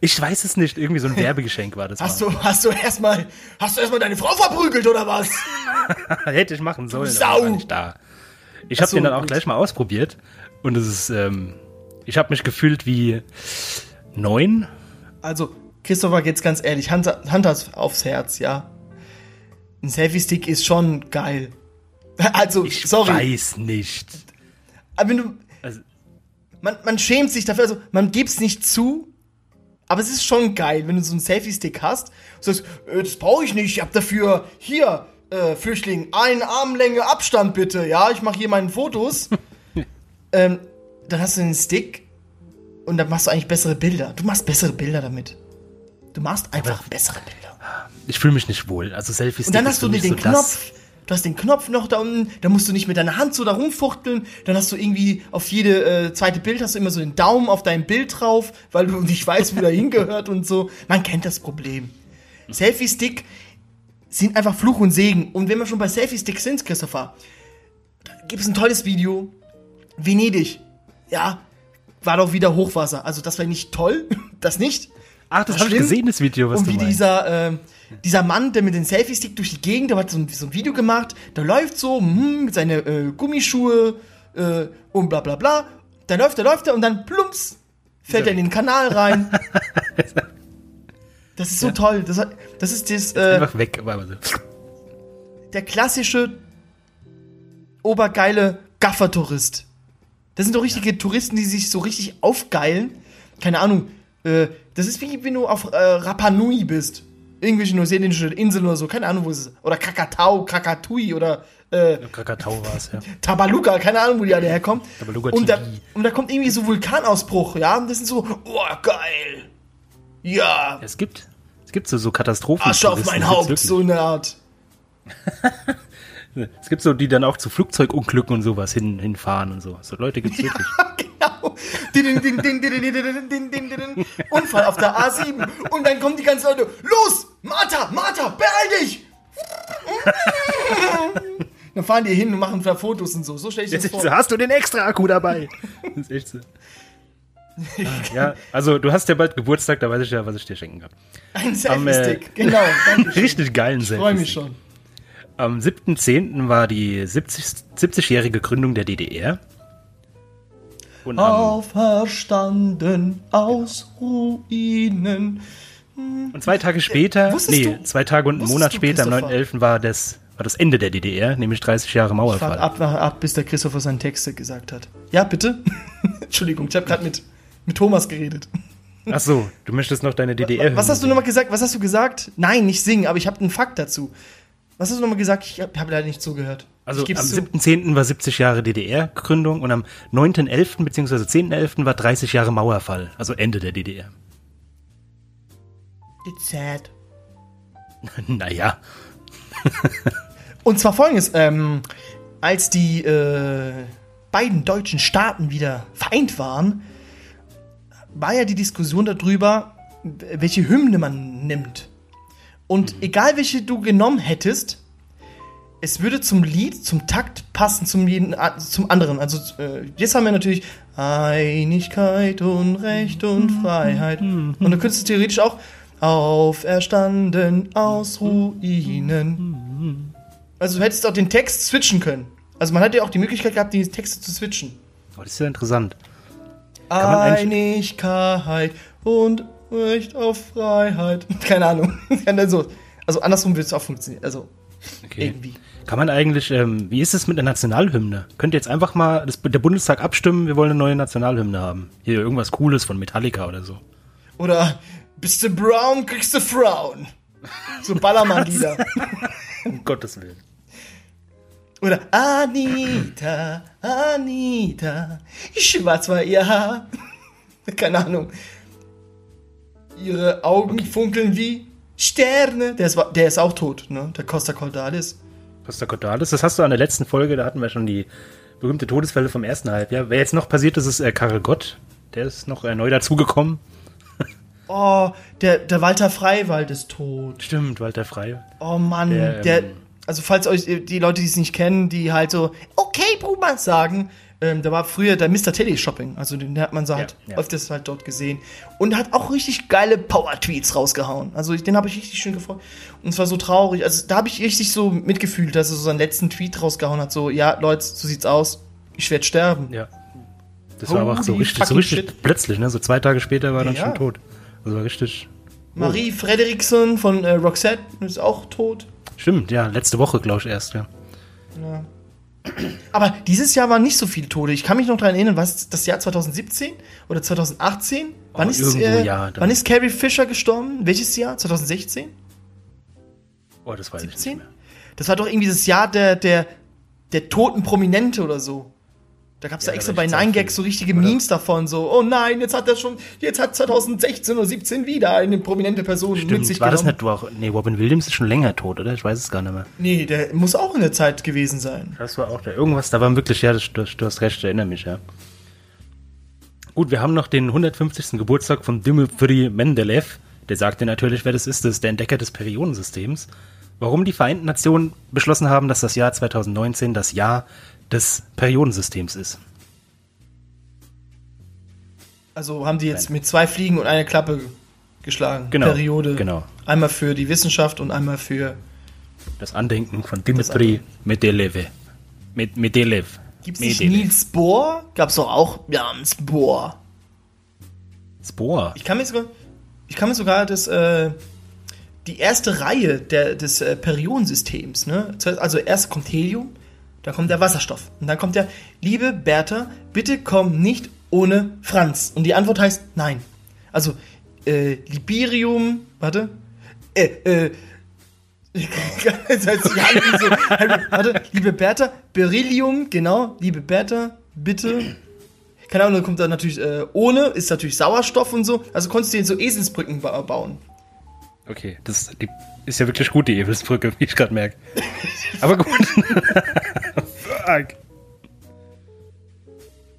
Ich weiß es nicht, irgendwie so ein (laughs) Werbegeschenk war das. Hast mal. du, hast du erstmal, hast du erstmal deine Frau verprügelt oder was? (laughs) Hätte ich machen sollen, Sau. nicht da. Ich habe so, den dann auch gut. gleich mal ausprobiert und es ist, ähm, ich habe mich gefühlt wie neun. Also, Christopher, jetzt ganz ehrlich, Hand, Hand aufs Herz, ja. Ein Selfie-Stick ist schon geil. (laughs) Also, Ich sorry. weiß nicht. Aber wenn du, man, man schämt sich dafür, also man gibt's nicht zu, aber es ist schon geil, wenn du so einen Selfie-Stick hast und sagst, äh, das brauche ich nicht, ich hab dafür, hier, äh, Flüchtling, eine Armlänge Abstand bitte, ja, ich mache hier meine Fotos. (laughs) ähm, dann hast du einen Stick und dann machst du eigentlich bessere Bilder. Du machst bessere Bilder damit. Du machst einfach bessere Bilder. ich fühle mich nicht wohl. Also Selfies. Und dann hast du den, den Knopf. Du hast den Knopf noch da unten, da musst du nicht mit deiner Hand so da rumfuchteln, dann hast du irgendwie auf jede äh, zweite Bild hast du immer so den Daumen auf dein Bild drauf, weil du nicht weißt, wo der hingehört und so. Man kennt das Problem. Selfie-Stick sind einfach Fluch und Segen. Und wenn wir schon bei Selfie-Stick sind, Christopher, da gibt es ein tolles Video. Venedig. Ja, war doch wieder Hochwasser. Also das war nicht toll, (laughs) das nicht. Ach, das habe ich gesehen, das Video, was Und du wie meinst. dieser, äh, dieser Mann, der mit dem Selfie-Stick durch die Gegend, der hat so ein, so ein Video gemacht, der läuft so hm, mit seinen äh, Gummischuhe äh, und bla bla bla. Dann läuft er, läuft er und dann plumps fällt er in den Kanal rein. (laughs) Das ist so toll. Das, das ist das, äh, Einfach weg. Aber so. der klassische obergeile Gaffer-Tourist. Das sind doch richtige Touristen, die sich so richtig aufgeilen. Keine Ahnung. Äh, das ist wie wenn du auf äh, Rapa Nui bist. Irgendwelche neuseeländische Inseln oder so. Keine Ahnung, wo es ist. Oder Krakatau, Krakatui oder äh, Krakatau war es, ja. (laughs) Tabaluga. Keine Ahnung, wo die alle herkommen. Tabaluga und, da, und da kommt irgendwie so Vulkanausbruch. Ja, und das sind so, oh, geil. Ja, Es gibt, es gibt so, so Katastrophen. Asche auf mein Haupt. So in der Art. (laughs) Es gibt so, die dann auch zu Flugzeugunglücken und sowas hin, hinfahren und so. So Leute gibt's wirklich. (laughs) genau. Din, din, din, din, din, din, din, din, din, din, din. Unfall auf der A7. Und dann kommen die ganzen Leute. Los! Martha! Martha! Beeil dich! (laughs) Dann fahren die hin und machen da Fotos und so. So stelle ich das ist vor. so, (laughs) hast du den extra Akku dabei? Das ist echt so. Ah, Ja, also du hast ja bald Geburtstag, da weiß ich ja, was ich dir schenken kann. Ein äh, Selfie-Stick. Genau. Danke. Richtig geilen Ich freue mich schon. Am 7.10. war die 70 70-jährige Gründung der DDR. Und Auferstanden aus Ruinen. und zwei Tage später, wusstest nee, du- zwei Tage und einen Monat später, am Christopher? 9.11. war das, war das Ende der DDR, nämlich 30 Jahre Mauerfall. ab, ab, bis der Christopher seine Texte gesagt hat. Ja, bitte? (laughs) Entschuldigung, ich habe gerade mit, mit Thomas geredet. Ach so, du möchtest noch deine DDR. Was hast du nochmal gesagt? Was hast du gesagt? Nein, nicht singen, aber ich habe einen Fakt dazu. Was hast du nochmal gesagt? Ich habe hab leider nicht zugehört. Also am geb's zu. 7.10. war 70 Jahre DDR-Gründung und am 9.11. bzw. 10.11. war 30 Jahre Mauerfall, also Ende der DDR. It's sad. naja, Und zwar folgendes, ähm, als die äh, beiden deutschen Staaten wieder vereint waren, war ja die Diskussion darüber, welche Hymne man nimmt. Und egal welche du genommen hättest, es würde zum Lied, zum Takt passen, zum, jeden, zum anderen. Also äh, jetzt haben wir natürlich Einigkeit und Recht und Freiheit. Und du könntest theoretisch auch Auferstanden aus Ruinen. Also du hättest auch den Text switchen können. Also man hätte ja auch die Möglichkeit gehabt, die Texte zu switchen. oh, das ist ja interessant. Einigkeit und Recht auf Freiheit. (laughs) Keine Ahnung. (laughs) also, also andersrum würde es auch funktionieren. Also Okay. irgendwie. Kann man eigentlich, ähm, wie ist es mit der Nationalhymne? Könnt ihr jetzt einfach mal das, der Bundestag abstimmen, wir wollen eine neue Nationalhymne haben? Hier irgendwas Cooles von Metallica oder so. Oder bist du brown, kriegst du Frauen. So Ballermann-Lieder. (laughs) Um Gottes Willen. Oder Anita, Anita, schwarz war ihr Haar. Keine Ahnung. Ihre Augen funkeln wie Sterne. Der ist, der ist auch tot, ne? Der Costa Cordalis. Costa Cordalis, das hast du an der letzten Folge, da hatten wir schon die berühmte Todesfälle vom ersten Halbjahr. Wer jetzt noch passiert ist, ist äh, Karel Gott. Der ist noch äh, neu dazugekommen. (laughs) Oh, der, der Walter Freiwald ist tot. Stimmt, Walter Frey. Oh Mann, Der, der, ähm, also falls euch äh, die Leute, die es nicht kennen, die halt so, okay, Bruder, sagen, ähm, da war früher der Mr. Teleshopping, also den hat man so halt ja. öfters halt dort gesehen und hat auch richtig geile Power-Tweets rausgehauen. Also ich- den habe ich richtig schön gefreut und es war so traurig, also da habe ich richtig so mitgefühlt, dass er so seinen letzten Tweet rausgehauen hat, so, ja, Leute, so sieht's aus, ich werde sterben. Ja. Das war aber auch so Holy richtig, so richtig shit. plötzlich, ne? So zwei Tage später war er dann Ja. schon tot. Also war richtig. Marie Frederiksson von äh, Roxette ist auch tot. Stimmt, ja, letzte Woche, glaube ich, erst, ja. Aber dieses Jahr waren nicht so viele Tote. Ich kann mich noch daran erinnern, was das Jahr 2017 oder 2018? Wann, Oh, ist, äh, ja, wann ist Carrie Fisher gestorben? Welches Jahr? 2016? Oh, das weiß ich 17? nicht mehr. Das war doch irgendwie das Jahr der, der, der toten Prominente oder so. Da gab es Ja, da extra bei ich Nine sehr Gags so richtige Memes davon, so, oh nein, jetzt hat er schon, jetzt hat 2016 oder 17 wieder eine prominente Person mit sich Stimmt, war das genommen. nicht, war auch, nee, Robin Williams ist schon länger tot, oder? Ich weiß es gar nicht mehr. Nee, der muss auch in der Zeit gewesen sein. Das war auch da. Irgendwas, da war wirklich, ja, das, du, du hast recht, ich erinnere mich, ja. Gut, wir haben noch den 150. Geburtstag von Dmitri Mendeleev. Der sagte natürlich, wer das ist, das ist der Entdecker des Periodensystems. Warum die Vereinten Nationen beschlossen haben, dass das Jahr 2019 das Jahr des Periodensystems ist. Also haben die jetzt mit zwei Fliegen und einer Klappe geschlagen. Genau, Periode. genau. Einmal für die Wissenschaft und einmal für. Das Andenken von Dmitri Medeleev. Med Medeleev. Gibt es. Niels Bohr? Gab's doch auch Jans Bohr. Spor. Ich kann mir sogar, ich kann mir sogar das, äh, die erste Reihe der, des äh, Periodensystems, ne? Also erst kommt Helium, dann kommt der Wasserstoff. Und dann kommt der, liebe Bertha, bitte komm nicht ohne Franz. Und die Antwort heißt nein. Also, äh, Liberium, warte, äh, äh, so, (laughs) warte, liebe Bertha, Beryllium, genau, liebe Bertha, bitte. Keine Ahnung, dann kommt da natürlich äh, ohne, ist natürlich Sauerstoff und so. Also konntest du dir so Eselsbrücken ba bauen. Okay, das ist ja wirklich gut, die Evelsbrücke, wie ich gerade merke. Aber gut. (laughs) Fuck.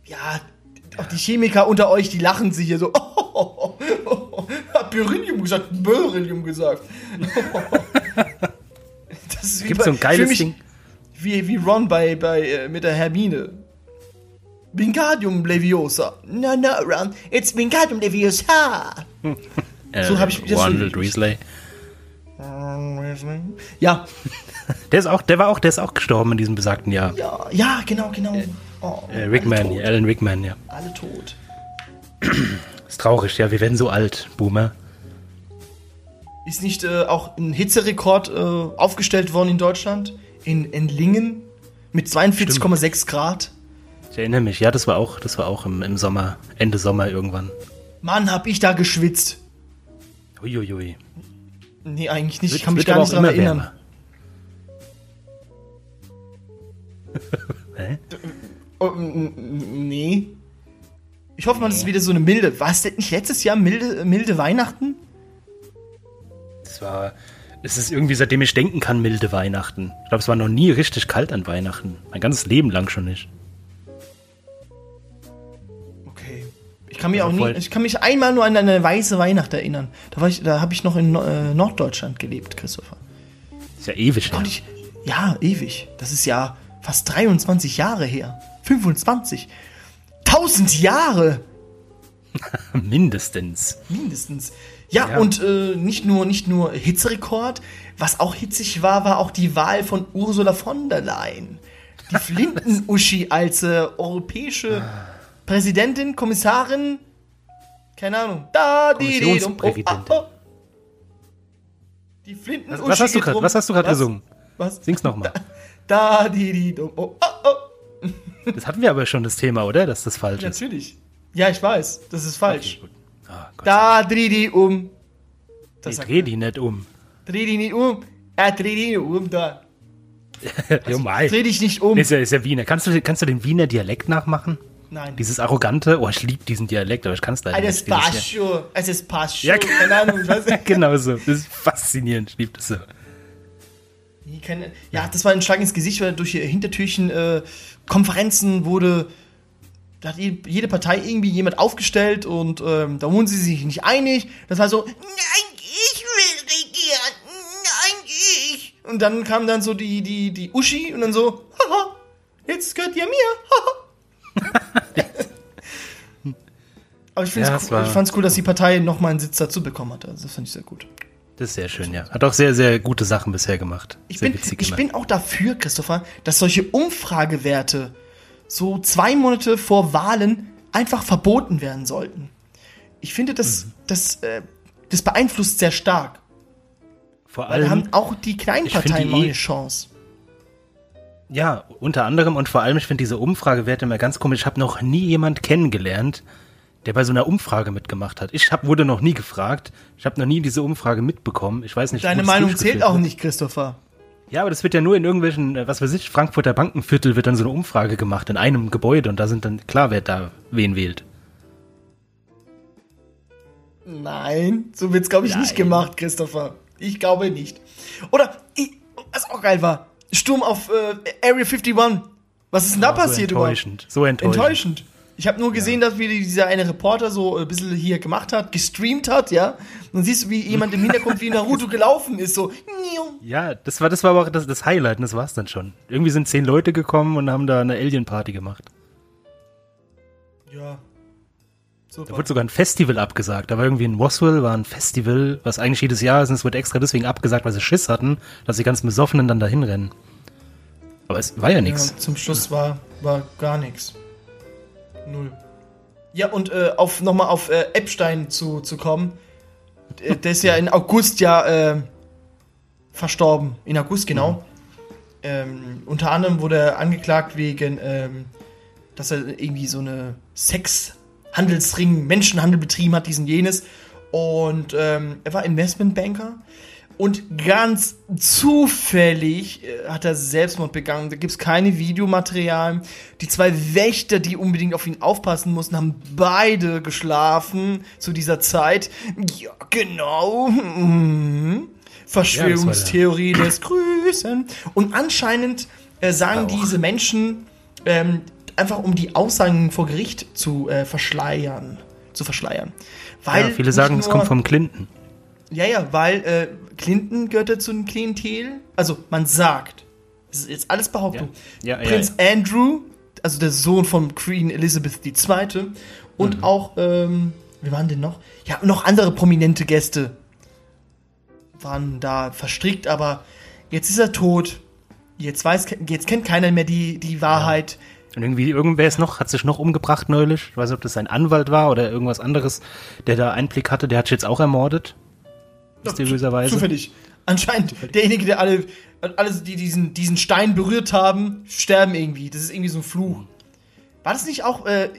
Ja, auch die Chemiker unter euch, die lachen sich hier so. Oh, oh, oh, oh, hat Beryllium gesagt, Beryllium gesagt. (laughs) das ist wie Gibt's so ein geiles mich Ding? Wie, wie Ron bei, bei, äh, mit der Hermine. Wingardium Leviosa. No, no, Ron, it's Wingardium Leviosa. (laughs) So hab ich das so- Ronald Weasley. Ja, Der ist auch, der war auch, der ist auch gestorben in diesem besagten Jahr. ja, ja, genau, genau. Oh, Äh, Rickman, Alan Rickman, ja. Alle tot. Ist traurig, ja, wir werden so alt, Boomer. Ist nicht äh, auch ein Hitzerekord äh, aufgestellt worden in Deutschland? In, in Lingen? Mit 42,6 Grad? Ich erinnere mich, ja, das war auch, das war auch im, im Sommer, Ende Sommer irgendwann. Mann, hab ich da geschwitzt. Uiuiui. Nee, eigentlich nicht. Ich kann mich gar nicht dran erinnern. (laughs) Hä? Oh, n- n- nee. Ich hoffe mal, das ist wieder so eine milde. War es denn nicht letztes Jahr milde, milde Weihnachten? Es war. Es ist irgendwie, seitdem ich denken kann, milde Weihnachten. Ich glaube, es war noch nie richtig kalt an Weihnachten. Mein ganzes Leben lang schon nicht. Ich kann mich Also auch nie, ich kann mich einmal nur an eine weiße Weihnacht erinnern. Da war ich, da habe ich noch in äh, Norddeutschland gelebt, Christopher. Ist ja ewig. Und ich, ja, ewig. Das ist ja fast 23 Jahre her. 25. 1000 Jahre (laughs) Mindestens. mindestens. Ja, Ja. und äh, nicht nur nicht nur Hitzerekord, was auch hitzig war, war auch die Wahl von Ursula von der Leyen. Die (laughs) Flinten-Uschi als äh, europäische Ah. Präsidentin, Kommissarin, keine Ahnung. Da, die, die, dum, oh, ah, oh. Die Flinten-Uschi. Was hast du gerade rum. was hast du grad Was? gesungen? Was? Sing's nochmal. Da, die, die, dum, oh, oh, oh. Das hatten wir aber schon das Thema, oder? Dass das falsch ist. Natürlich. Ja, ich weiß, das ist falsch. Okay. Ah, Gott. Da, dreh die um. Das nee, dreh die nicht um. Dreh die nicht um. Er dreh die nicht um da. Mei. Dreh dich nicht um. Ist ja, ist ja Wiener. Kannst du, kannst du den Wiener Dialekt nachmachen? Nein. Dieses arrogante, oh, ich liebe diesen Dialekt, aber ich kann es leider Es nicht. Dieses passt schon. Es ist passt schon. Ja, (laughs) Keine Ahnung. Nicht. (laughs) genau so. Das ist faszinierend. Ich liebe das so. Keine- Ja, das war ein Schlag ins Gesicht, weil durch Hintertürchen äh, Konferenzen wurde. Da hat je- jede Partei irgendwie jemand aufgestellt und ähm, da wurden sie sich nicht einig. Das war so, nein, ich will regieren. Nein, ich. Und dann kam dann so die, die, die Uschi und dann so, haha, jetzt gehört ihr mir. Haha. Aber ich, Ja, cool, es ich fand's cool, dass die Partei nochmal einen Sitz dazu bekommen hat. Also das fand ich sehr gut. Das ist sehr schön, ja. Hat auch sehr, sehr gute Sachen bisher gemacht. Ich, sehr bin, ich immer. bin auch dafür, Christopher, dass solche Umfragewerte so zwei Monate vor Wahlen einfach verboten werden sollten. Ich finde, das, Mhm. das, äh, das beeinflusst sehr stark. Vor Weil allem, haben auch die kleinen Parteien mal eine Chance. Ja, unter anderem und vor allem, ich finde diese Umfragewerte immer ganz komisch. Ich habe noch nie jemand kennengelernt, der bei so einer Umfrage mitgemacht hat. Ich hab, wurde noch nie gefragt. Ich habe noch nie diese Umfrage mitbekommen. Ich weiß nicht, Deine Meinung zählt auch wird. nicht, Christopher. Ja, aber das wird ja nur in irgendwelchen, äh, was weiß ich, Frankfurter Bankenviertel wird dann so eine Umfrage gemacht in einem Gebäude und da sind dann klar, wer da wen wählt. Nein, so wird's, glaube ich, nicht Nein. gemacht, Christopher. Ich glaube nicht. Oder, ich, was auch geil war, Sturm auf äh, Area 51. Was ist denn da Oh, passiert so überhaupt? enttäuschend. So enttäuschend. Enttäuschend. Ich habe nur gesehen, dass wie dieser eine Reporter so ein bisschen hier gemacht hat, gestreamt hat, ja. Und dann siehst du, wie jemand im Hintergrund wie Naruto gelaufen ist, so. Ja, das war, das war aber auch das, das Highlight und das war's dann schon. Irgendwie sind zehn Leute gekommen und haben da eine Alien-Party gemacht. Ja. Da Super. wurde sogar ein Festival abgesagt. Da war irgendwie in Roswell, war ein Festival, was eigentlich jedes Jahr ist und es wurde extra deswegen abgesagt, weil sie Schiss hatten, dass die ganzen Besoffenen dann dahin rennen. Aber es war ja nichts. Ja, zum Schluss war, war gar nichts. Null. Ja, und äh, auf, nochmal auf äh, Epstein zu, zu kommen. Äh, Der ist ja in August ja äh, verstorben. In August, genau. Ähm, unter anderem wurde er angeklagt wegen, ähm, dass er irgendwie so eine Sexhandelsring, Menschenhandel betrieben hat, diesen jenes. Und ähm, er war Investmentbanker. Und ganz zufällig äh, hat er Selbstmord begangen. Da gibt es keine Videomaterialien. Die zwei Wächter, die unbedingt auf ihn aufpassen mussten, haben beide geschlafen zu dieser Zeit. Ja, genau. Mhm. Verschwörungstheorie lässt grüßen. Und anscheinend äh, sagen Auch. diese Menschen ähm, einfach, um die Aussagen vor Gericht zu äh, verschleiern. Zu verschleiern. Weil Ja, viele sagen, es nur- kommt vom Clinton. ja, ja, weil äh, Clinton gehört ja zu einem Klientel. Also man sagt, das ist jetzt alles Behauptung. Ja. Ja, ja, Prinz Andrew, also der Sohn von Queen Elizabeth II. Und Mhm. auch, ähm, wie waren denn noch? Ja, noch andere prominente Gäste waren da verstrickt, aber jetzt ist er tot. Jetzt weiß, jetzt kennt keiner mehr die, die Wahrheit. Und irgendwie, irgendwer ist noch, hat sich noch umgebracht neulich. Ich weiß nicht, ob das sein Anwalt war oder irgendwas anderes, der da Einblick hatte. Der hat sich jetzt auch ermordet. Mysteriöserweise. Zufällig. Anscheinend derjenige, der alle, alle die diesen, diesen Stein berührt haben, sterben irgendwie. Das ist irgendwie so ein Fluch. War das nicht auch äh, äh,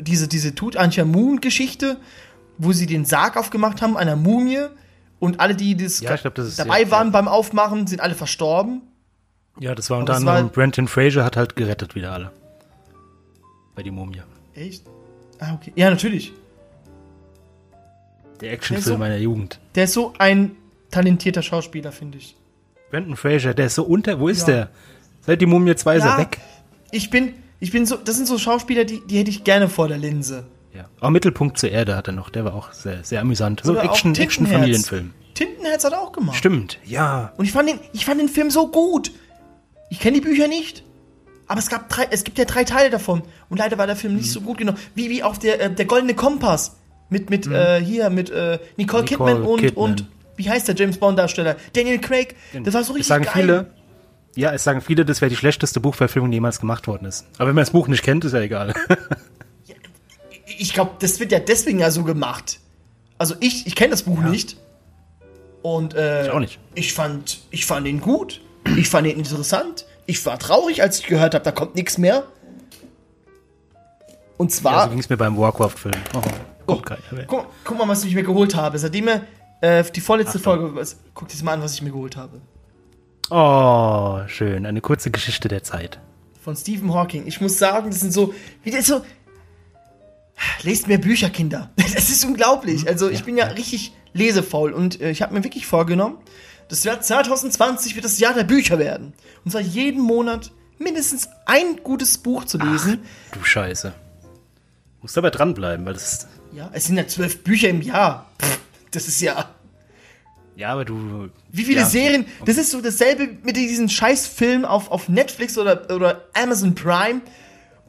diese, diese Tutanchamun-Geschichte, wo sie den Sarg aufgemacht haben, einer Mumie. Und alle, die das Ja, glaub, das dabei sehr- waren beim Aufmachen, sind alle verstorben. Ja, das war unter anderem Brenton Fraser hat halt gerettet wieder alle. Bei die Mumie. Echt? Ah, okay. Ja, natürlich. Der Actionfilm so- meiner Jugend. Der ist so ein talentierter Schauspieler, finde ich. Brenton Fraser, der ist so unter. Wo ist Ja. der? Seit die Mumie 2 ist er weg. Ich bin, ich bin so, das sind so Schauspieler, die, die hätte ich gerne vor der Linse. Ja. Auch Mittelpunkt zur Erde hat er noch. Der war auch sehr, sehr amüsant. So Action, Tintenherz. Action-Familienfilm. Tintenherz hat er auch gemacht. Stimmt, ja. Und ich fand den, ich fand den Film so gut. Ich kenne die Bücher nicht. Aber es gab drei, es gibt ja drei Teile davon. Und leider war der Film Mhm. nicht so gut genug. Wie, wie auch der, äh, der Goldene Kompass. Mit, mit, äh, hier, mit, äh, Nicole, Mhm. Nicole Kidman und, Kidman. und, wie heißt der James Bond Darsteller? Daniel Craig. Das war so richtig sagen geil. viele, ja, es sagen viele, das wäre die schlechteste Buchverfilmung, die jemals gemacht worden ist. Aber wenn man das Buch nicht kennt, ist ja egal. (laughs) Ich glaube, das wird ja deswegen ja so gemacht. Also ich, ich kenne das Buch nicht. Und äh, Ich auch nicht. Ich fand, ich fand ihn gut. Ich fand ihn interessant. Ich war traurig, als ich gehört habe, da kommt nichts mehr. Und Ja, zwar, so ging es mir beim Warcraft-Film. Oh, Oh, guck, guck mal, was ich mir geholt habe. Seitdem er äh, die vorletzte Folge, was, guck dir mal an, was ich mir geholt habe. Oh, schön. Eine kurze Geschichte der Zeit. Von Stephen Hawking. Ich muss sagen, das sind so, wie das so. Lest mehr Bücher, Kinder. (laughs) Das ist unglaublich. Also ich bin ja richtig lesefaul und äh, ich habe mir wirklich vorgenommen, das Jahr 2020 wird das Jahr der Bücher werden. Und zwar jeden Monat mindestens ein gutes Buch zu lesen. Du Scheiße. Musst aber dranbleiben, weil das ist. Ja, es sind ja zwölf Bücher im Jahr. Pff, das ist ja. Ja, aber du. Wie viele ja, Serien? Das ist so dasselbe mit diesen Scheißfilmen auf, auf Netflix oder, oder Amazon Prime.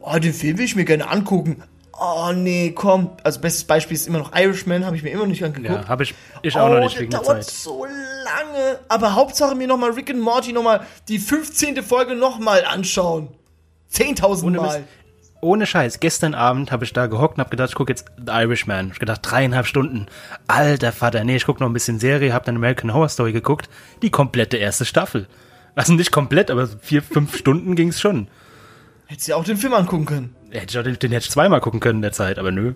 Oh, den Film will ich mir gerne angucken. Oh, nee, komm. Also, bestes Beispiel ist immer noch Irishman, habe ich mir immer noch nicht angeguckt. Ja, habe ich, ich auch noch nicht wegen der dauert Zeit. so lange. Aber Hauptsache mir nochmal Rick and Morty nochmal die 15. Folge nochmal anschauen. 10.000 Ohne Mal. Ohne Scheiß, gestern Abend habe ich da gehockt und habe gedacht, ich gucke jetzt The Irishman. Ich gedacht, dreieinhalb Stunden. Alter Vater, nee, ich gucke noch ein bisschen Serie, habe dann American Horror Story geguckt. Die komplette erste Staffel. Also nicht komplett, aber vier, fünf (laughs) Stunden ging's schon. Hättest du ja auch den Film angucken können. Hätte ich auch den, den hätte ich zweimal gucken können in der Zeit, aber nö.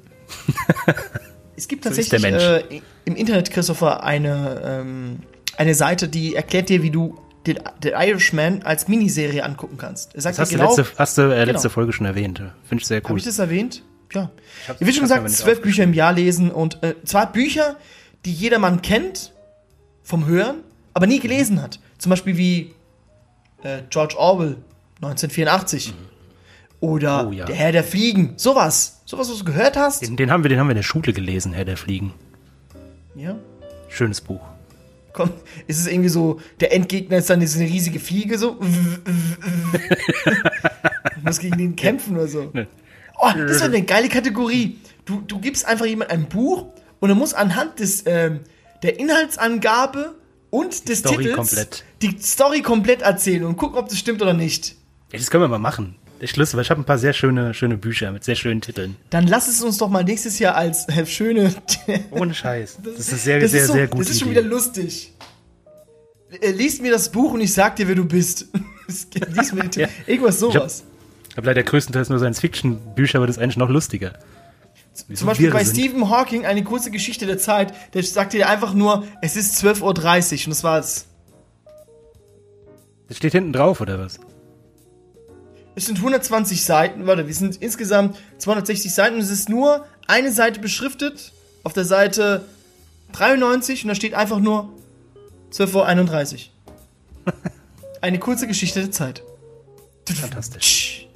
Es gibt (laughs) So tatsächlich der Mensch. äh, im Internet, Christopher, eine, ähm, eine Seite, die erklärt dir, wie du den, den Irishman als Miniserie angucken kannst. Er sagt Das hast dir du genau, letzte, hast du äh, letzte Genau. Folge schon erwähnt. Finde ich sehr habe cool. ich das erwähnt? Ja. Ihr wird schon ich gesagt, zwölf Bücher im Jahr lesen und äh, zwar Bücher, die jedermann kennt vom Hören, aber nie gelesen hat. Zum Beispiel wie äh, George Orwell 1984 oder Oh, ja. Der Herr der Fliegen. Sowas. Sowas, was du gehört hast. Den, den, haben wir, den haben wir in der Schule gelesen, Herr der Fliegen. Ja. Schönes Buch. Komm, ist es irgendwie so, der Endgegner ist dann diese riesige Fliege so. (laughs) muss gegen den kämpfen oder so. Oh, das ist eine geile Kategorie. Du, du gibst einfach jemand ein Buch und er muss anhand des, ähm, der Inhaltsangabe und des Story Titels komplett. die Story komplett erzählen und gucken, ob das stimmt oder nicht. Ja, das können wir mal machen. Ich Schlüssel, weil ich habe ein paar sehr schöne, schöne Bücher mit sehr schönen Titeln. Dann lass es uns doch mal nächstes Jahr als (laughs) äh, schöne. Ohne Scheiß. Das ist eine sehr, das sehr, so, sehr gute Das ist schon Idee. wieder lustig. Äh, Lies mir das Buch und ich sag dir, wer du bist. (laughs) Lies mir Ja. Irgendwas hab- sowas. Ich habe leider größtenteils nur Science-Fiction-Bücher, aber das ist eigentlich noch lustiger. So Zum Beispiel bei sind. Stephen Hawking eine kurze Geschichte der Zeit, der sagt dir einfach nur, es ist 12.30 Uhr und das war's. Das steht hinten drauf, oder was? Es sind 120 Seiten, warte, wir sind insgesamt 260 Seiten und es ist nur eine Seite beschriftet, auf der Seite 93 und da steht einfach nur 12.31 Uhr. (laughs) Eine kurze Geschichte der Zeit. Fantastisch.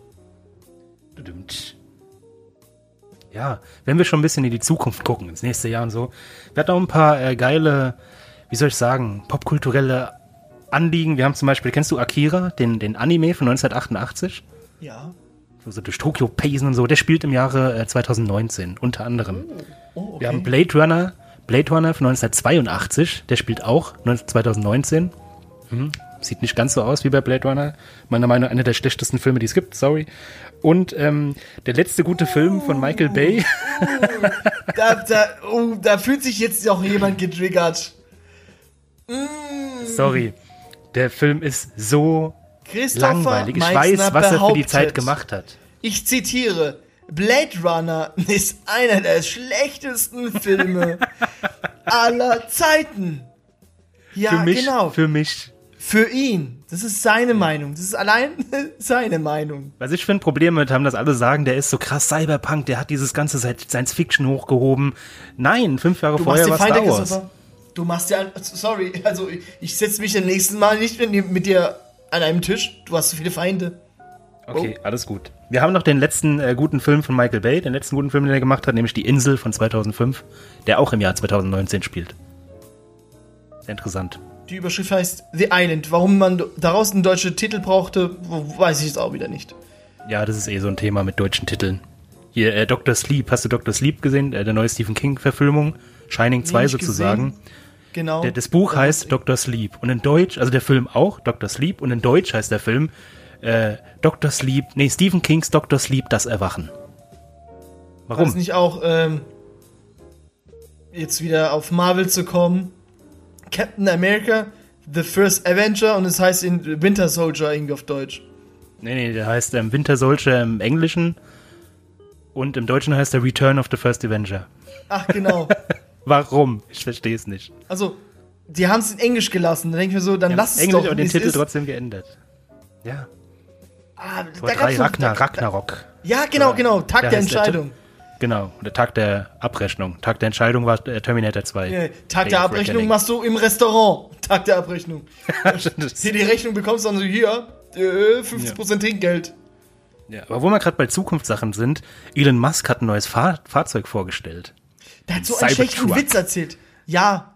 Ja, wenn wir schon ein bisschen in die Zukunft gucken, ins nächste Jahr und so, wir hatten auch ein paar äh, geile, wie soll ich sagen, popkulturelle Anliegen. Wir haben zum Beispiel, kennst du Akira, den, den Anime von 1988? Ja. Wo so durch Tokio pacen und so, der spielt im Jahre äh, 2019, unter anderem. Oh, okay. Wir haben Blade Runner, Blade Runner von 1982, der spielt auch 19 2019. Hm, sieht nicht ganz so aus wie bei Blade Runner. Meiner Meinung nach einer der schlechtesten Filme, die es gibt, sorry. Und ähm, der letzte gute Film von Michael Bay. (laughs) da, da, oh, da fühlt sich jetzt auch jemand getriggert. sorry. Der Film ist so Christopher langweilig. Ich Meixner weiß, was er für die Zeit gemacht hat. Ich zitiere. Blade Runner ist einer der schlechtesten Filme (laughs) aller Zeiten. Ja, für mich, genau. Für mich. Für ihn. Das ist seine Meinung. Das ist allein (laughs) seine Meinung. Was ich für ein Problem mit haben, dass alle sagen, der ist so krass Cyberpunk, der hat dieses ganze Science Fiction hochgehoben. Nein, fünf Jahre Du vorher war Star Wars. Du machst dir, sorry, also ich, ich setze mich im nächsten Mal nicht mit dir an einem Tisch. Du hast so viele Feinde. Okay, alles gut. Wir haben noch den letzten äh, guten Film von Michael Bay, den letzten guten Film, den er gemacht hat, nämlich Die Insel von 2005, der auch im Jahr 2019 spielt. Sehr interessant. Die Überschrift heißt The Island. Warum man daraus einen deutschen Titel brauchte, weiß ich jetzt auch wieder nicht. Ja, das ist eh so ein Thema mit deutschen Titeln. Hier, äh, Dr. Sleep, hast du Dr. Sleep gesehen? Äh, der neue Stephen King-Verfilmung? Shining 2 nicht sozusagen. Genau. Der, das Buch heißt Dr. Sleep und in Deutsch, also der Film auch, Dr. Sleep und in Deutsch heißt der Film äh, Dr. Sleep, nee, Stephen Kings Dr. Sleep, das Erwachen. War es Warum? nicht auch, ähm, jetzt wieder auf Marvel zu kommen, Captain America, The First Avenger und es heißt in Winter Soldier irgendwie auf Deutsch. Nee, nee, der heißt ähm, Winter Soldier im Englischen und im Deutschen heißt er Return of the First Avenger. Ach, genau. (laughs) Warum? Ich verstehe es nicht. also, die haben es in Englisch gelassen. Da denke ich mir so, dann lass es Englisch doch. und wie den Titel ist. trotzdem geändert. Ja. Ah, Tor da 3 gab's noch- Ragnar, Ragnarok. Ja, genau, genau. Tag Der der heißt der Entscheidung. Genau, der Tag der Abrechnung. Tag der Entscheidung war äh, Terminator 2. Ja, Tag Day der Abrechnung machst du im Restaurant. Tag der Abrechnung. (laughs) Hier die Rechnung bekommst du dann so hier, äh, 50% Trinkgeld. ja, aber wo wir gerade bei Zukunftssachen sind, Elon Musk hat ein neues Fahr Fahrzeug vorgestellt. Der hat so einen schlechten Witz erzählt. Ja,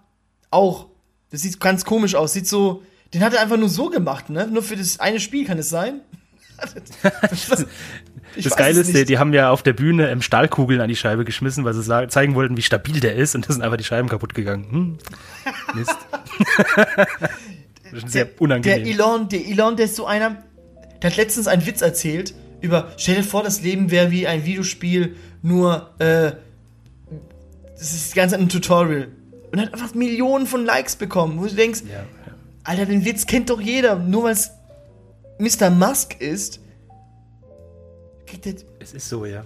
auch. Das sieht ganz komisch aus. Sieht so. Den hat er einfach nur so gemacht, ne? Nur für das eine Spiel kann es sein. (laughs) Das weiß Geile ist, die, die haben ja auf der Bühne ähm, Stahlkugeln an die Scheibe geschmissen, weil sie zeigen wollten, wie stabil der ist und da sind einfach die Scheiben kaputt gegangen. Hm. Mist. (laughs) das ist sehr Der unangenehm. Elon, der Elon, der ist so einer. Der hat letztens einen Witz erzählt über. Stell dir vor, das Leben wäre wie ein Videospiel, nur, äh. Das ist die ganze Zeit ein Tutorial. Und hat einfach Millionen von Likes bekommen, wo du denkst, ja, ja. Alter, den Witz kennt doch jeder. Nur weil es Mr. Musk ist, kriegt er Es ist so, ja.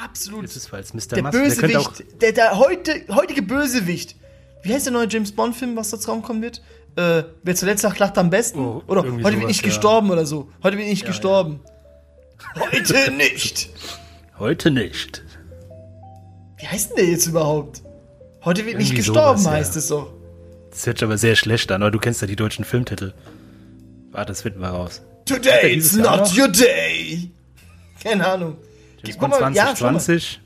absolut. Es ist falls Mr. der Musk, der könnte auch Bösewicht, der, der heute, heutige Bösewicht. Wie heißt der neue James Bond-Film, was da rauskommen wird? Äh, wer zuletzt sagt, lacht am besten? Oh, oder heute sowas, nicht ja. gestorben oder so. Heute wird nicht Ja, gestorben. Heute nicht. (laughs) heute nicht. Wie heißt denn der jetzt überhaupt? Heute wird nicht Irgendwie gestorben, sowas, ja. heißt es doch. Das hört sich aber sehr schlecht an, aber du kennst ja die deutschen Filmtitel. Warte, das finden wir raus. Today Jahr not your day. Keine Ahnung. James Guck Bond mal, ja, schau mal. 2020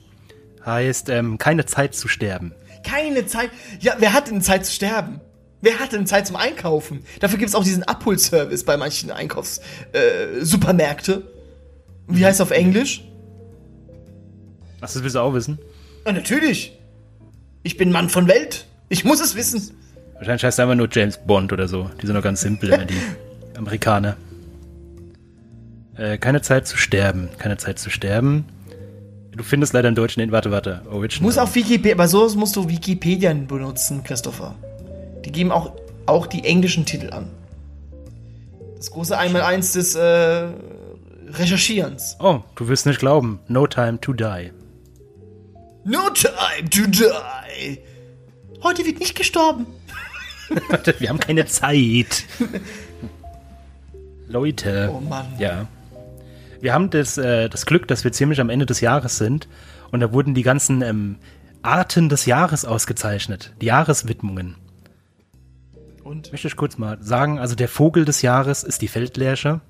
heißt ähm, Keine Zeit zu sterben. Keine Zeit. Ja, wer hat denn Zeit zu sterben? Wer hat denn Zeit zum Einkaufen? Dafür gibt es auch diesen Abholservice bei manchen Einkaufs-Supermärkte. Äh. Wie heißt es auf Englisch? Ach, das willst du auch wissen? Ja, natürlich. Ich bin Mann von Welt. Ich muss es wissen. Wahrscheinlich heißt es einfach nur James Bond oder so. Die sind noch ganz simpel, die (laughs) Amerikaner. Äh, keine Zeit zu sterben. Keine Zeit zu sterben. Du findest leider im Deutschen den, warte, warte, Original. Muss auf Wikipedia, bei sowas musst du Wikipedia benutzen, Christopher. Die geben auch, auch die englischen Titel an. Das große Einmaleins des äh, Recherchierens. Oh, du wirst nicht glauben. No time to die. No time to die. Heute wird nicht gestorben. Wir haben keine Zeit. Leute. Oh Mann. Ja. Wir haben das, äh, das Glück, dass wir ziemlich am Ende des Jahres sind. Und da wurden die ganzen ähm, Arten des Jahres ausgezeichnet. Die Jahreswidmungen. Und Möchte ich kurz mal sagen, also der Vogel des Jahres ist die Feldlerche.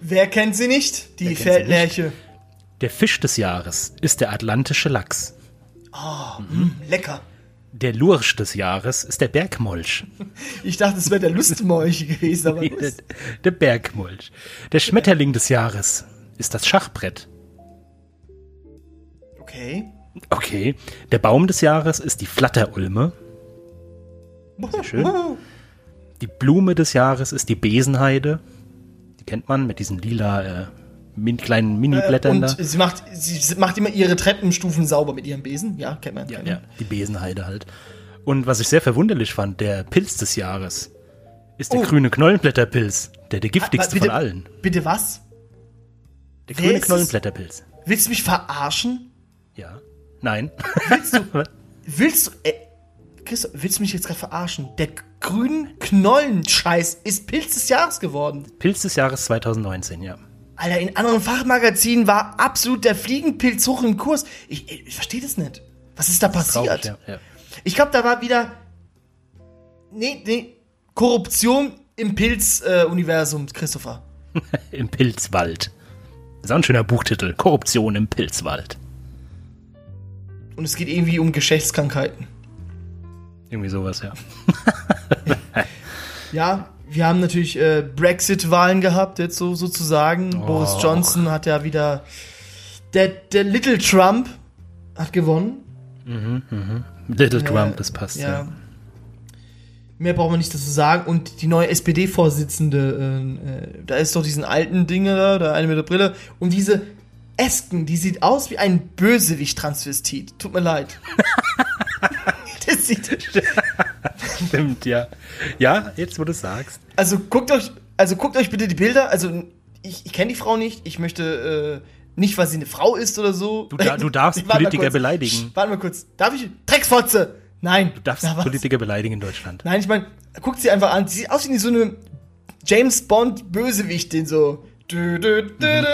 wer kennt sie nicht? Die Feldlerche. Der Fisch des Jahres ist der atlantische Lachs. Lecker. Der Lurch des Jahres ist der Bergmolch. (laughs) Ich dachte, es wäre der Lustmolch gewesen, aber (laughs) der, gut. der Bergmolch. Der Schmetterling des Jahres ist das Schachbrett. Okay. Okay. Der Baum des Jahres ist die Flatterulme. Sehr schön. (laughs) Die Blume des Jahres ist die Besenheide. Die kennt man mit diesen lila äh, min kleinen Mini-Blättern da. Und sie macht, sie macht immer ihre Treppenstufen sauber mit ihrem Besen. Ja, kennt man. Ja, kennt ja, man. die Besenheide halt. Und was ich sehr verwunderlich fand, der Pilz des Jahres ist der Oh. grüne Knollenblätterpilz, der der giftigste bitte, von allen. Bitte was? Der Wer grüne? Knollenblätterpilz. Willst du mich verarschen? Ja. Nein. Willst du, (laughs) willst du, äh, Christoph, willst du mich jetzt gerade verarschen? Der grünen Knollenscheiß ist Pilz des Jahres geworden. Pilz des Jahres 2019, ja. Alter, in anderen Fachmagazinen war absolut der Fliegenpilz hoch im Kurs. Ich, ich, verstehe das nicht. Was ist da passiert? Traurig, ja. ja. Ich glaube, da war wieder. Nee, nee. Korruption im Pilz-Universum, Christopher. (laughs) Im Pilzwald. Das ist auch ein schöner Buchtitel. Korruption im Pilzwald. Und es geht irgendwie um Geschlechtskrankheiten. Irgendwie sowas, ja. Ja, (laughs) wir haben natürlich äh, Brexit-Wahlen gehabt, jetzt so sozusagen. Oh. Boris Johnson hat ja wieder. Der, der Little Trump hat gewonnen. Little Ja, Trump, das passt, ja. ja. Mehr braucht man nicht dazu sagen. Und die neue SPD-Vorsitzende, äh, äh, da ist doch diesen alten Dinge da, der eine mit der Brille. Und diese Esken, die sieht aus wie ein Bösewicht-Transvestit. Tut mir leid. (laughs) (laughs) das sieht. Stimmt, ja. Ja, jetzt wo du es sagst. Also guckt euch, also guckt euch bitte die Bilder. Also ich, ich kenne die Frau nicht. Ich möchte äh, nicht, weil sie eine Frau ist oder so. Du da- du darfst (laughs) Politiker kurz. beleidigen. Warte mal kurz. Darf ich? Drecksfotze! Nein. Du darfst was? Politiker beleidigen in Deutschland. Nein, ich meine, guckt sie einfach an. Sie sieht aus wie so eine James Bond Bösewichtin so. Dü, dü, dü, dü,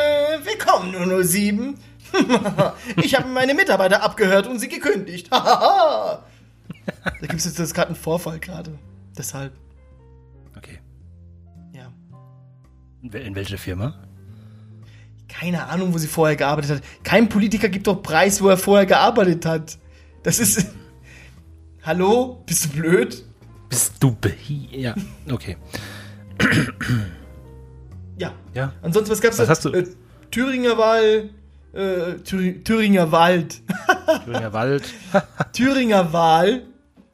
willkommen 007. (laughs) ich habe meine Mitarbeiter abgehört und sie gekündigt. Da gibt es jetzt gerade einen Vorfall gerade. Deshalb, Okay. ja. In wel- in welcher Firma? Keine Ahnung, wo sie vorher gearbeitet hat. Kein Politiker gibt doch Preis, wo er vorher gearbeitet hat. Das ist. (laughs) Hallo? Bist du blöd? Bist du behi... Ja, okay. Ja. Ja. Ansonsten, was gab's Was da? hast du? Äh, Thüringer Wahl. Äh, Thüri Thüringer Wald. (laughs) Thüringer Wald. Thüringer Wahl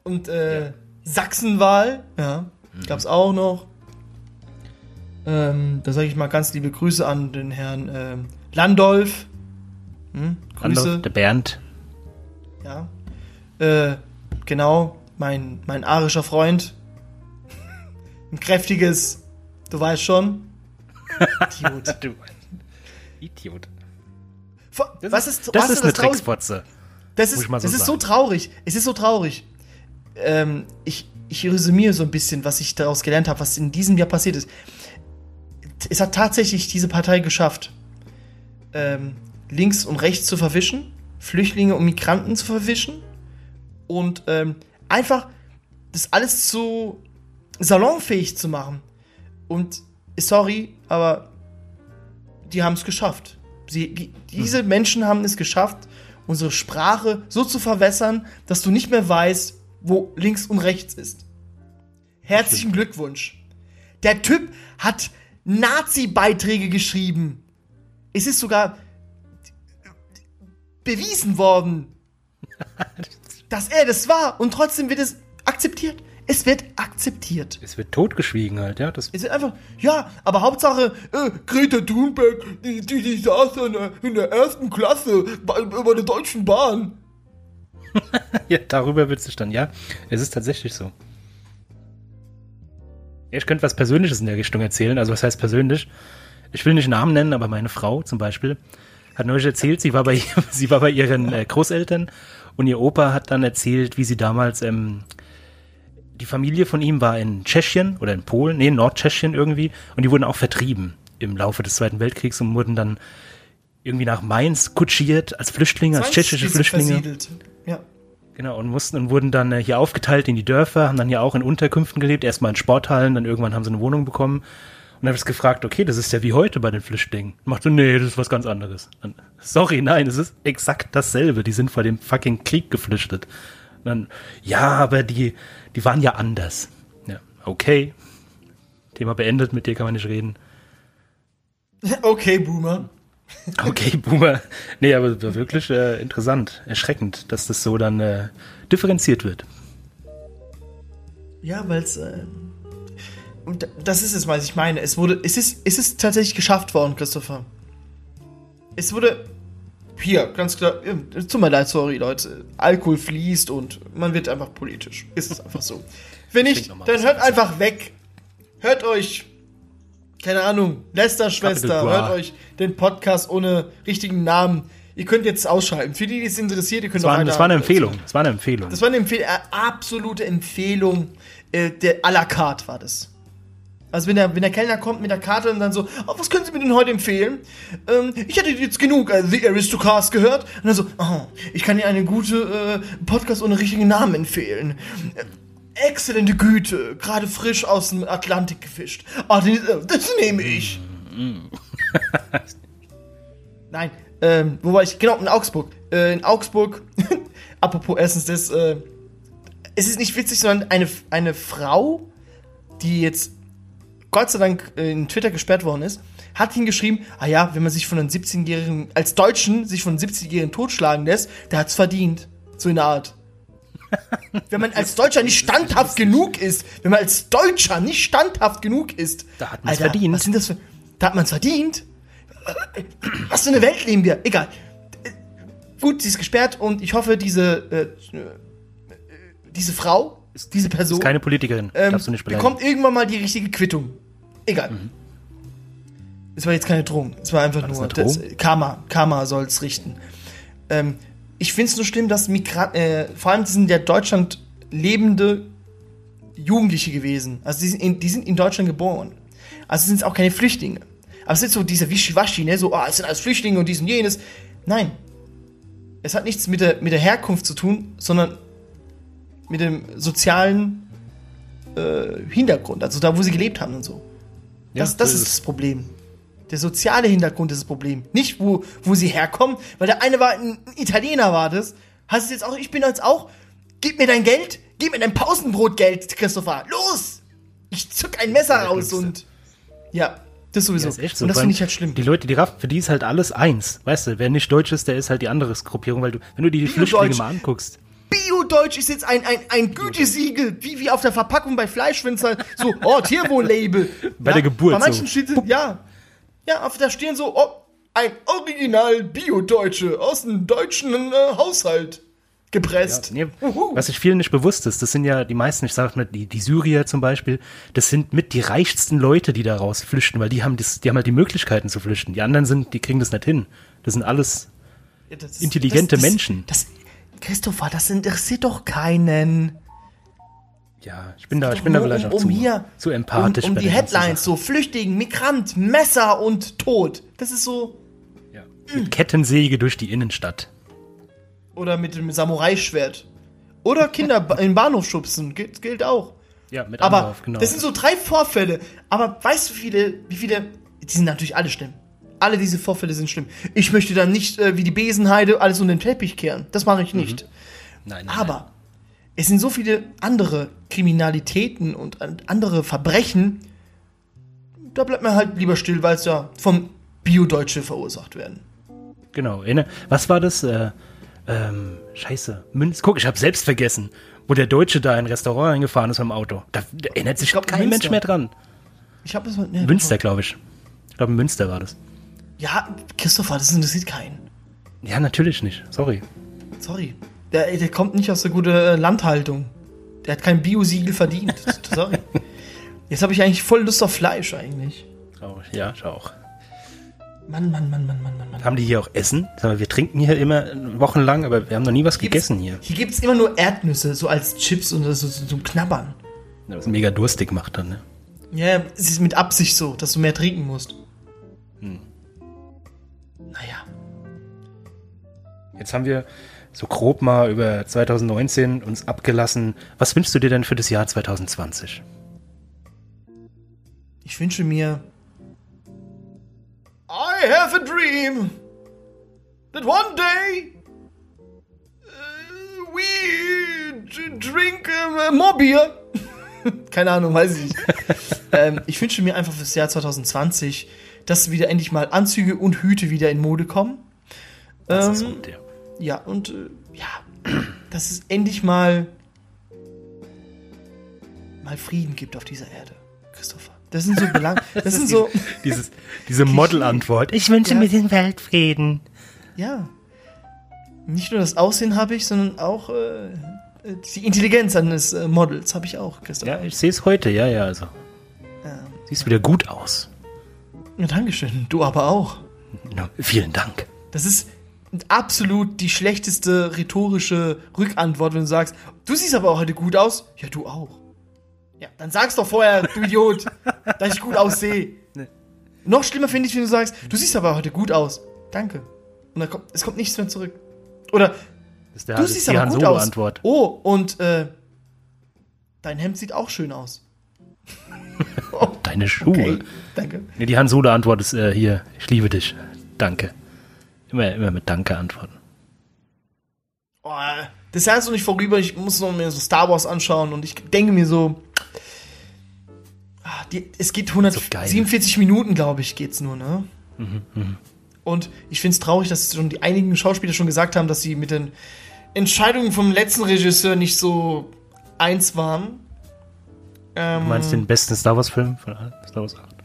und äh, Sachsenwahl, ja, Mhm. gab's auch noch. Ähm, da sage ich mal ganz liebe Grüße an den Herrn ähm, Landolf. Hm, Grüße, Andorf, der Bernd. ja. Äh, genau, mein, mein arischer Freund. (laughs) Ein kräftiges, du weißt schon. (laughs) Idiot. Du Idiot. Das was ist, ist, das was ist eine traurig- Drecksfotze. Das Muss ist, ich mal so das ist so traurig. Es ist so traurig. Ähm, ich, ich resümiere so ein bisschen, was ich daraus gelernt habe, was in diesem Jahr passiert ist. Es hat tatsächlich diese Partei geschafft, ähm, links und rechts zu verwischen, Flüchtlinge und Migranten zu verwischen und ähm, einfach das alles zu salonfähig zu machen. Und sorry, aber die haben es geschafft. Sie, die, diese Menschen haben es geschafft, unsere Sprache so zu verwässern, dass du nicht mehr weißt, wo links und rechts ist. Herzlichen Glückwunsch. Der Typ hat Nazi-Beiträge geschrieben. Es ist sogar bewiesen worden, (laughs) dass er das war. Und trotzdem wird es akzeptiert. Es wird akzeptiert. Es wird totgeschwiegen halt, ja. Das, Es wird einfach, ja, aber Hauptsache, äh, Greta Thunberg, die, die, die saß in der, in der ersten Klasse bei, bei der Deutschen Bahn. (laughs) ja, darüber wird sich dann, ja. Es ist tatsächlich so. Ich könnte was Persönliches in der Richtung erzählen. Also, was heißt persönlich? Ich will nicht Namen nennen, aber meine Frau zum Beispiel hat neulich erzählt, sie war bei, (laughs) sie war bei ihren äh, Großeltern und ihr Opa hat dann erzählt, wie sie damals, ähm, die Familie von ihm war in Tschechien oder in Polen, nee, in Nordtschechien irgendwie und die wurden auch vertrieben im Laufe des Zweiten Weltkriegs und wurden dann irgendwie nach Mainz kutschiert als Flüchtlinge, als tschechische Flüchtlinge. Versiedelt. Ja. Genau, und mussten und wurden dann äh, hier aufgeteilt in die Dörfer, haben dann hier auch in Unterkünften gelebt, erstmal in Sporthallen, dann irgendwann haben sie eine Wohnung bekommen. Und dann habe ich gefragt, okay, das ist ja wie heute bei den Flüchtlingen. Macht so, nee, das ist was ganz anderes. Dann, sorry, nein, es ist exakt dasselbe. Die sind vor dem fucking Krieg geflüchtet. Und dann, ja, aber die, die waren ja anders. Ja, okay. Thema beendet, mit dir kann man nicht reden. (laughs) Okay, Boomer. Okay, Boomer. Nee, aber es war wirklich äh, interessant, erschreckend, dass das so dann äh, differenziert wird. Ja, weil es. Äh, und das ist es, was ich meine. Es wurde. Es ist, es ist tatsächlich geschafft worden, Christopher. Es wurde. Hier, ganz klar. äh, Tut mir leid, sorry, Leute. Alkohol fließt und man wird einfach politisch. Ist es einfach so. Wenn nicht, dann hört einfach weg. Hört euch keine Ahnung, Lester-Schwester, hört euch den Podcast ohne richtigen Namen. Ihr könnt jetzt ausschalten. Für die, die es interessiert, ihr könnt Das war, das war eine Empfehlung. Das war eine Empfehlung. Das war eine Empfehlung, äh, absolute Empfehlung. Äh, der à la carte war das. Also wenn der, wenn der Kellner kommt mit der Karte und dann so, oh, was können Sie mir denn heute empfehlen? Ähm, ich hatte jetzt genug äh, The Aristocast gehört. Und dann so, oh, ich kann Ihnen eine gute äh, Podcast ohne richtigen Namen empfehlen. Exzellente Güte, gerade frisch aus dem Atlantik gefischt. Äh, das nehme ich. (laughs) Nein, ähm, wo war ich? Genau, in Augsburg. Äh, in Augsburg, (laughs) apropos erstens das, äh, es ist nicht witzig, sondern eine, eine Frau, die jetzt Gott sei Dank äh, in Twitter gesperrt worden ist, hat hingeschrieben, ah ja, wenn man sich von einem 17-Jährigen, als Deutschen, sich von einem 17-Jährigen totschlagen lässt, der hat's verdient. So in der Art. (laughs) wenn man als Deutscher nicht standhaft genug ist, wenn man als Deutscher nicht standhaft genug ist, Da hat man's Alter, verdient. Was sind das für, da hat man's verdient? Was für eine Welt leben wir? Egal. Gut, sie ist gesperrt und ich hoffe, diese, äh, diese Frau, diese Person, ist keine Politikerin. ähm, Darfst du nicht beleidigen. bekommt irgendwann mal die richtige Quittung. Egal. Es war jetzt keine Drohung. Es war einfach das nur? Karma. Karma soll es richten. Ähm, ich finde es nur schlimm, dass Migranten, äh, vor allem sind ja Deutschland lebende Jugendliche gewesen. Also die sind in, die sind in Deutschland geboren. Also sind es auch keine Flüchtlinge. Aber es ist so dieser Wischiwaschi, ne? So, ah, es sind alles Flüchtlinge und dies und jenes. Nein. Es hat nichts mit der, mit der Herkunft zu tun, sondern mit dem sozialen äh, Hintergrund, also da, wo sie gelebt haben und so. Ja, Das, das ist ist das Problem. Der soziale Hintergrund ist das Problem. Nicht, wo, wo sie herkommen, weil der eine war ein Italiener, war das. Heißt es jetzt auch, ich bin jetzt auch, gib mir dein Geld, gib mir dein Pausenbrotgeld, Christopher. Los! Ich zück ein Messer raus und. Ja, das sowieso. Ja, ist echt so. und das finde ich halt schlimm. Die Leute, die raffen, für die ist halt alles eins. Weißt du, wer nicht deutsch ist, der ist halt die andere Gruppierung, weil du, wenn du die Flüchtlinge mal anguckst. Bio-Deutsch ist jetzt ein, ein, ein Gütesiegel, wie, wie auf der Verpackung bei Fleischwinzern. So, oh, Tierwohl-Label. Bei der Geburt Bei manchen so. steht, ja. Ja, auf der stehen so, oh, ein Original Bio-Deutsche aus dem deutschen äh, Haushalt gepresst. Nee, Uhu. was sich vielen nicht bewusst ist, das sind ja die meisten, ich sag mal, die, die Syrier zum Beispiel, das sind mit die reichsten Leute, die daraus flüchten, weil die haben das, die haben halt die Möglichkeiten zu flüchten. Die anderen sind, die kriegen das nicht hin. Das sind alles Ja, das intelligente das, das, Menschen. Das, Christopher, das interessiert doch keinen. Ja, ich bin da, ich bin da vielleicht um, auch um zu, hier, zu empathisch. Um, um die Headlines, so Flüchtling, Migrant, Messer und Tod. Das ist so. Ja. Mit Kettensäge durch die Innenstadt. Oder mit dem Samurai-Schwert. Oder Kinder in den Bahnhof schubsen. Gilt, gilt auch. Ja, mit Aber Anlauf, genau. das sind so drei Vorfälle. Aber weißt du, wie viele, wie viele, die sind natürlich alle schlimm. Alle diese Vorfälle sind schlimm. Ich möchte dann nicht äh, wie die Besenheide alles unter den Teppich kehren. Das mache ich nicht. nein, nein, Aber es sind so viele andere Kriminalitäten und an- andere Verbrechen. Da bleibt man halt lieber still, weil es ja vom Bio-Deutsche verursacht werden. Genau. Was war das? Äh, ähm, scheiße. Münz. Guck, ich habe selbst vergessen, wo der Deutsche da in ein Restaurant reingefahren ist mit dem Auto. Da, da erinnert sich glaub, kein Münster. Mensch mehr dran. Ich habe das mal. Nee, Münster, glaube ich. Ich glaube, Münster war das. Ja, Christopher, das interessiert keinen. Ja, natürlich nicht. Sorry. Sorry. Der, der kommt nicht aus der guten äh, Landhaltung. Der hat kein Bio-Siegel verdient. (laughs) Sorry. Jetzt habe ich eigentlich voll Lust auf Fleisch eigentlich. Traurig. Ja, ich auch. Mann, Mann, Mann, Mann, Mann, Mann, Mann. Haben die hier auch Essen? Mal, wir trinken hier immer wochenlang, aber wir haben noch nie was Gibt's- gegessen hier. Hier gibt es immer nur Erdnüsse, so als Chips und so, so, so zum Knabbern. Ja, Was mega durstig macht dann, ne? Ja, es ist mit Absicht so, dass du mehr trinken musst. Naja. Jetzt haben wir so grob mal über 2019 uns abgelassen. Was wünschst du dir denn für das Jahr 2020? Ich wünsche mir. I have a dream that one day uh, we drink uh, more beer. (laughs) Keine Ahnung, weiß ich nicht. (laughs) ähm, ich wünsche mir einfach fürs Jahr 2020, dass wieder endlich mal Anzüge und Hüte wieder in Mode kommen. Das Ähm, ist gut, ja. Ja, und äh, ja, dass es endlich mal mal Frieden gibt auf dieser Erde, Christopher. Das sind so Belang, (laughs) das sind so, Dieses, (laughs) diese Model-Antwort. Ich wünsche Ja. mir den Weltfrieden. ja. Nicht nur das Aussehen habe ich, sondern auch äh, die Intelligenz eines äh, Models habe ich auch, Christopher. Ja, ich sehe es heute, ja, ja, also. Ähm, Siehst wieder gut aus. Ja, Dankeschön. Du aber auch. Na, vielen Dank. Das ist absolut die schlechteste rhetorische Rückantwort, wenn du sagst, du siehst aber heute gut aus. Ja, du auch. Ja, dann sag's doch vorher, du Idiot, (laughs) dass ich gut aussehe. Nee. Noch schlimmer finde ich, wenn du sagst, du siehst aber heute gut aus. Danke. Und dann kommt, es kommt nichts mehr zurück. Oder, der du siehst die aber Han gut Solo aus. Antwort. Oh, und äh, dein Hemd sieht auch schön aus. (laughs) Deine Schuhe. Okay, danke. Nee, die Han Solo Antwort ist äh, hier, ich liebe dich. Danke. Immer, immer mit Danke antworten. Oh, das Jahr ist noch nicht vorüber. Ich muss noch mir so Star Wars anschauen und ich denke mir so, ah, die, es geht So geil. 147 Minuten, glaube ich, geht's nur, ne? Und ich finde es traurig, dass schon die einigen Schauspieler schon gesagt haben, dass sie mit den Entscheidungen vom letzten Regisseur nicht so eins waren. Ähm, Du meinst den besten Star Wars Film von allen? Star Wars 8?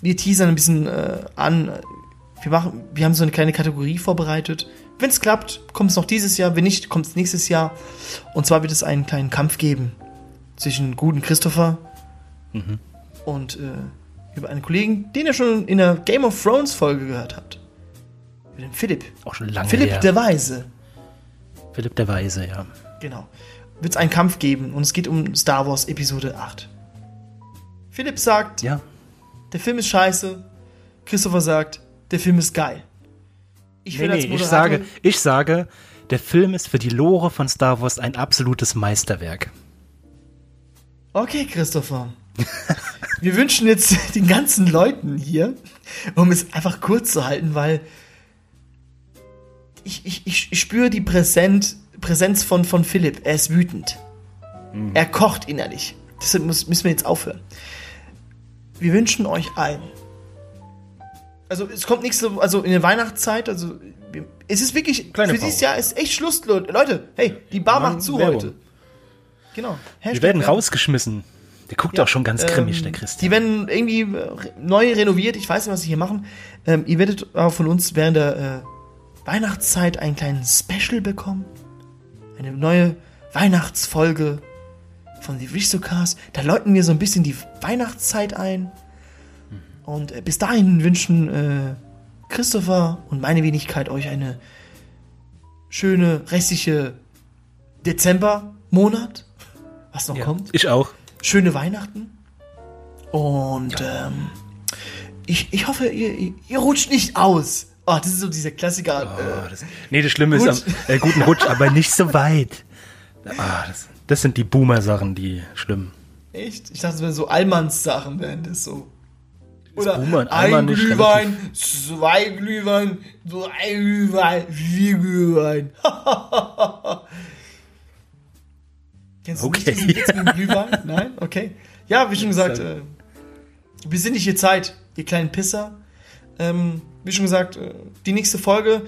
wir teasern ein bisschen äh, an. Wir, machen, wir haben so eine kleine Kategorie vorbereitet. Wenn es klappt, kommt es noch dieses Jahr. Wenn nicht, kommt es nächstes Jahr. Und zwar wird es einen kleinen Kampf geben zwischen guten Christopher und äh, über einen Kollegen, den ihr schon in der Game of Thrones Folge gehört habt. Über den Philipp. Auch schon lange Philipp her. der Weise. Philipp der Weise, ja. Genau. Wird es einen Kampf geben und es geht um Star Wars Episode 8. Philipp sagt, Ja. der Film ist scheiße. Christopher sagt, der Film ist geil. Ich Nee, nee, ich sage, ich sage, der Film ist für die Lore von Star Wars ein absolutes Meisterwerk. Okay, Christopher. (laughs) Wir wünschen jetzt (laughs) den ganzen Leuten hier, um es einfach kurz zu halten, weil ich, ich, ich, spüre die Präsent, Präsenz von, von Philipp. Er ist wütend. Er kocht innerlich. Deshalb müssen wir jetzt aufhören. Wir wünschen euch allen. Also es kommt nächste, also in der Weihnachtszeit, also wir- es ist wirklich, Kleine für dieses Pause. Jahr ist echt Schluss, Leute. Hey, die Bar macht zu Werbung. heute. Genau. Wir Hashtag werden Werbung. rausgeschmissen. Der guckt auch schon ganz grimmig, der Christian. Die werden irgendwie äh, neu renoviert. Ich weiß nicht, was sie hier machen. Ähm, ihr werdet auch von uns während der äh, Weihnachtszeit einen kleinen Special bekommen. Eine neue Weihnachtsfolge von The Richtocast. Da läuten wir so ein bisschen die Weihnachtszeit ein. Und äh, bis dahin wünschen äh, Christopher und meine Wenigkeit euch eine schöne restliche Dezembermonat, was noch ja, kommt ich auch. schöne Weihnachten. Und ähm, ich, ich hoffe, ihr, ihr, rutscht nicht aus. Oh, das ist so dieser Klassiker. Oh, äh, das, nee, das Schlimme Gut. ist am äh, guten Rutsch, aber nicht so weit. Ah, das, das sind die Boomer-Sachen, die schlimm. Echt? Ich dachte, es wären so Allmanns-Sachen, wären das so. Oder Boomer ein nicht Glühwein, zwei Glühwein, drei Glühwein, vier Glühwein. (laughs) Kennst du Okay. nicht diesen Witz Glühwein? (laughs) Nein? Okay. Ja, wie schon gesagt, äh, besinnliche Zeit, ihr kleinen Pisser. Ähm, wie schon gesagt, äh, die nächste Folge.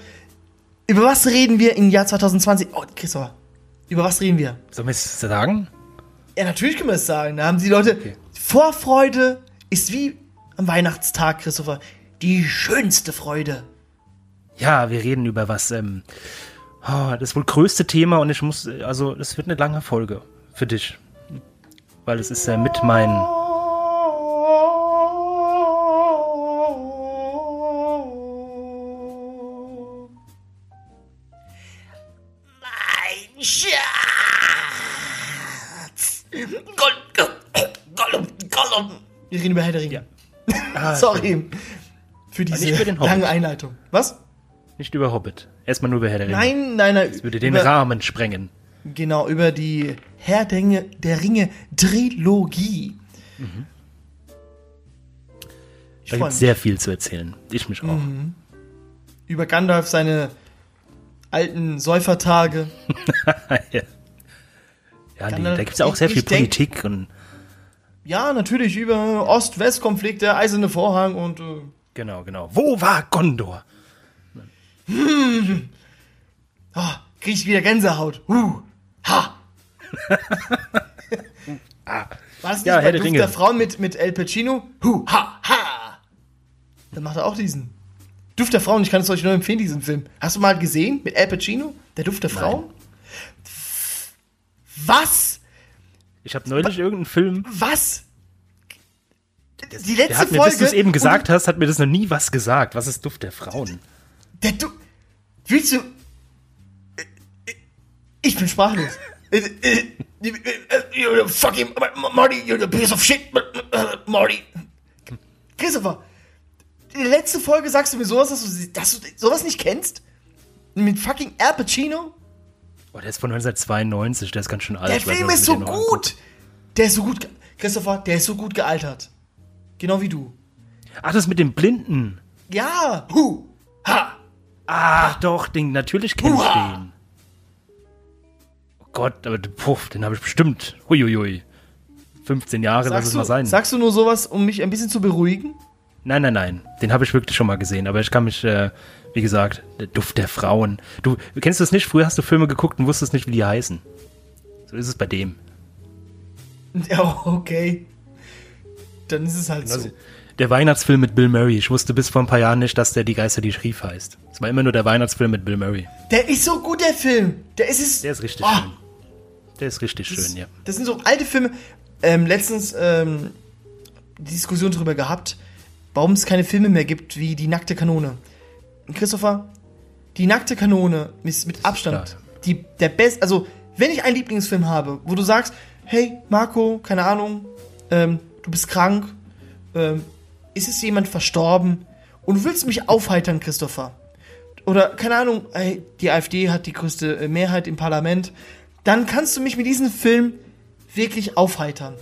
Über was reden wir im Jahr 2020? Oh, Christopher. Über was reden wir? Sollen wir es sagen? Ja, natürlich können wir es sagen. Da haben die Leute. Okay. Vorfreude ist wie am Weihnachtstag, Christopher. Die schönste Freude. Ja, wir reden über was. Ähm, oh, das wohl größte Thema und ich muss, also es wird eine lange Folge für dich. Weil es ist ja mit meinen. Mein Schatz. Gollum, Gollum, Gollum. Wir reden über Herr der Ringe. Ah, (laughs) Sorry. Für diese den Hobbit. lange Einleitung. Was? Nicht über Hobbit. Erstmal nur über Herr der Ringe. Nein, nein, nein. Das würde den über, Rahmen sprengen. Genau, über die Herr der Ringe, der Ringe Trilogie. Ich Da gibt sehr viel zu erzählen. Ich mich auch. Mhm. Über Gandalf seine alten Säufertage. (laughs) ja, ja nee, da gibt es auch sehr ich- viel ich denk- Politik und Ja, natürlich über Ost-West-Konflikt, der eiserne Vorhang und äh, genau, genau. Wo war Gondor? oh, (laughs) krieg ich wieder Gänsehaut. Huh. Ha. (laughs) War das nicht Ja, bei Herr der Duft Ringe. der Frauen mit, mit El Pacino? Huh, ha, ha. Dann macht er auch diesen. Duft der Frauen, ich kann es euch nur empfehlen, diesen Film. Hast du mal gesehen mit El Pacino? Der Duft der Frauen? Was? Ich habe neulich irgendeinen Film. Was? die letzte Der hat mir, Folge. bis du es eben gesagt hast, hat mir das noch nie was gesagt. Was ist Duft der Frauen? Der du. Willst du. Ich bin sprachlos. Äh, äh, äh, You're fucking. Marty, you're a piece of shit. Marty. Christopher, in der letzten Folge sagst du mir sowas, dass du, dass du sowas nicht kennst? Mit fucking Al Pacino? Oh, der ist von 1992, der ist ganz schön alt. Der Film ist so gut. Der ist so gut. Christopher, der ist so gut gealtert. Genau wie du. Ach, das mit dem Blinden. Ja. Hu. Ha. Ach doch, den, natürlich kenn ich den. Oh Gott, aber puff, den habe ich bestimmt. Huiuiui. 15 Jahre, lass es Sagst mal sein. sagst du nur sowas, um mich ein bisschen zu beruhigen? Nein, nein, nein. Den habe ich wirklich schon mal gesehen. Aber ich kann mich, äh, wie gesagt, der Duft der Frauen. Du kennst das nicht? Früher hast du Filme geguckt und wusstest nicht, wie die heißen. So ist es bei dem. (laughs) Ja, okay. Dann ist es halt so. Also, der Weihnachtsfilm mit Bill Murray. Ich wusste bis vor ein paar Jahren nicht, dass der Die Geister, die schrieb heißt. Es war immer nur der Weihnachtsfilm mit Bill Murray. Der ist so gut, der Film. Der ist es. Der ist richtig Ah, schön. Der ist richtig schön, ja. Das sind so alte Filme. Ähm, letztens ähm, die Diskussion darüber gehabt, warum es keine Filme mehr gibt wie Die nackte Kanone. Christopher, Die nackte Kanone ist mit Abstand die, der beste. Also, wenn ich einen Lieblingsfilm habe, wo du sagst, hey, Marco, keine Ahnung, ähm, du bist krank, ähm, ist es jemand verstorben und du willst mich aufheitern, Christopher. Oder, keine Ahnung, ey, die AfD hat die größte äh, Mehrheit im Parlament, dann kannst du mich mit diesem Film wirklich aufheitern.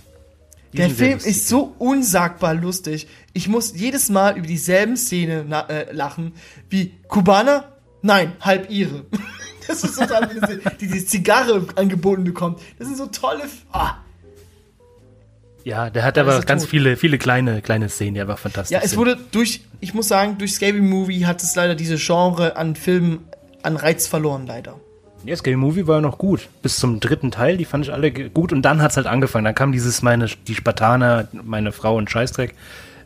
Der sind Film ist so unsagbar lustig. Ich muss jedes Mal über dieselben Szene äh, lachen. Wie Kubaner? Nein, halb ihre. (laughs) Das ist total, sie die, die Zigarre angeboten bekommt. Das sind so tolle. Ah. Ja, der hat aber er ganz tot. viele, viele kleine, kleine Szenen, die einfach fantastisch Ja, es sind. wurde durch, ich muss sagen, durch Scary Movie hat es leider diese Genre an Filmen an Reiz verloren, leider. Ja, Scary Movie war ja noch gut. Bis zum dritten Teil, die fand ich alle gut. Und dann hat's halt angefangen. Dann kam dieses, meine, die Spartaner, meine Frau und Scheißdreck.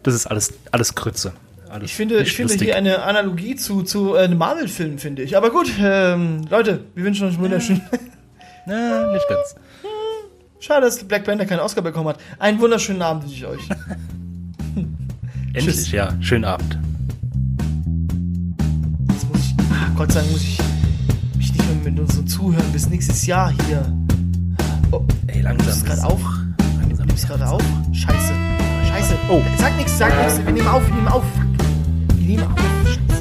Das ist alles, alles Krütze. Alles Ich finde, ich finde lustig. hier eine Analogie zu, zu äh, einem Marvel-Film, finde ich. Aber gut, ähm, Leute, wir wünschen euch einen wunderschönen. (laughs) Na, nicht ganz. Schade, dass Black Panther keinen Oscar bekommen hat. Einen wunderschönen Abend wünsche ich euch. (laughs) Endlich, Tschüss. ja. Schönen Abend. Jetzt muss ich, ah, Gott sei Dank muss ich mit unseren Zuhören bis nächstes Jahr hier. Oh, Ey, langsam. nimmst du gerade auf? Langsam. Nimmst du gerade auf? Scheiße. Scheiße. Oh. Sag nichts, sag nichts. Wir nehmen auf, wir nehmen auf. Wir nehmen auf.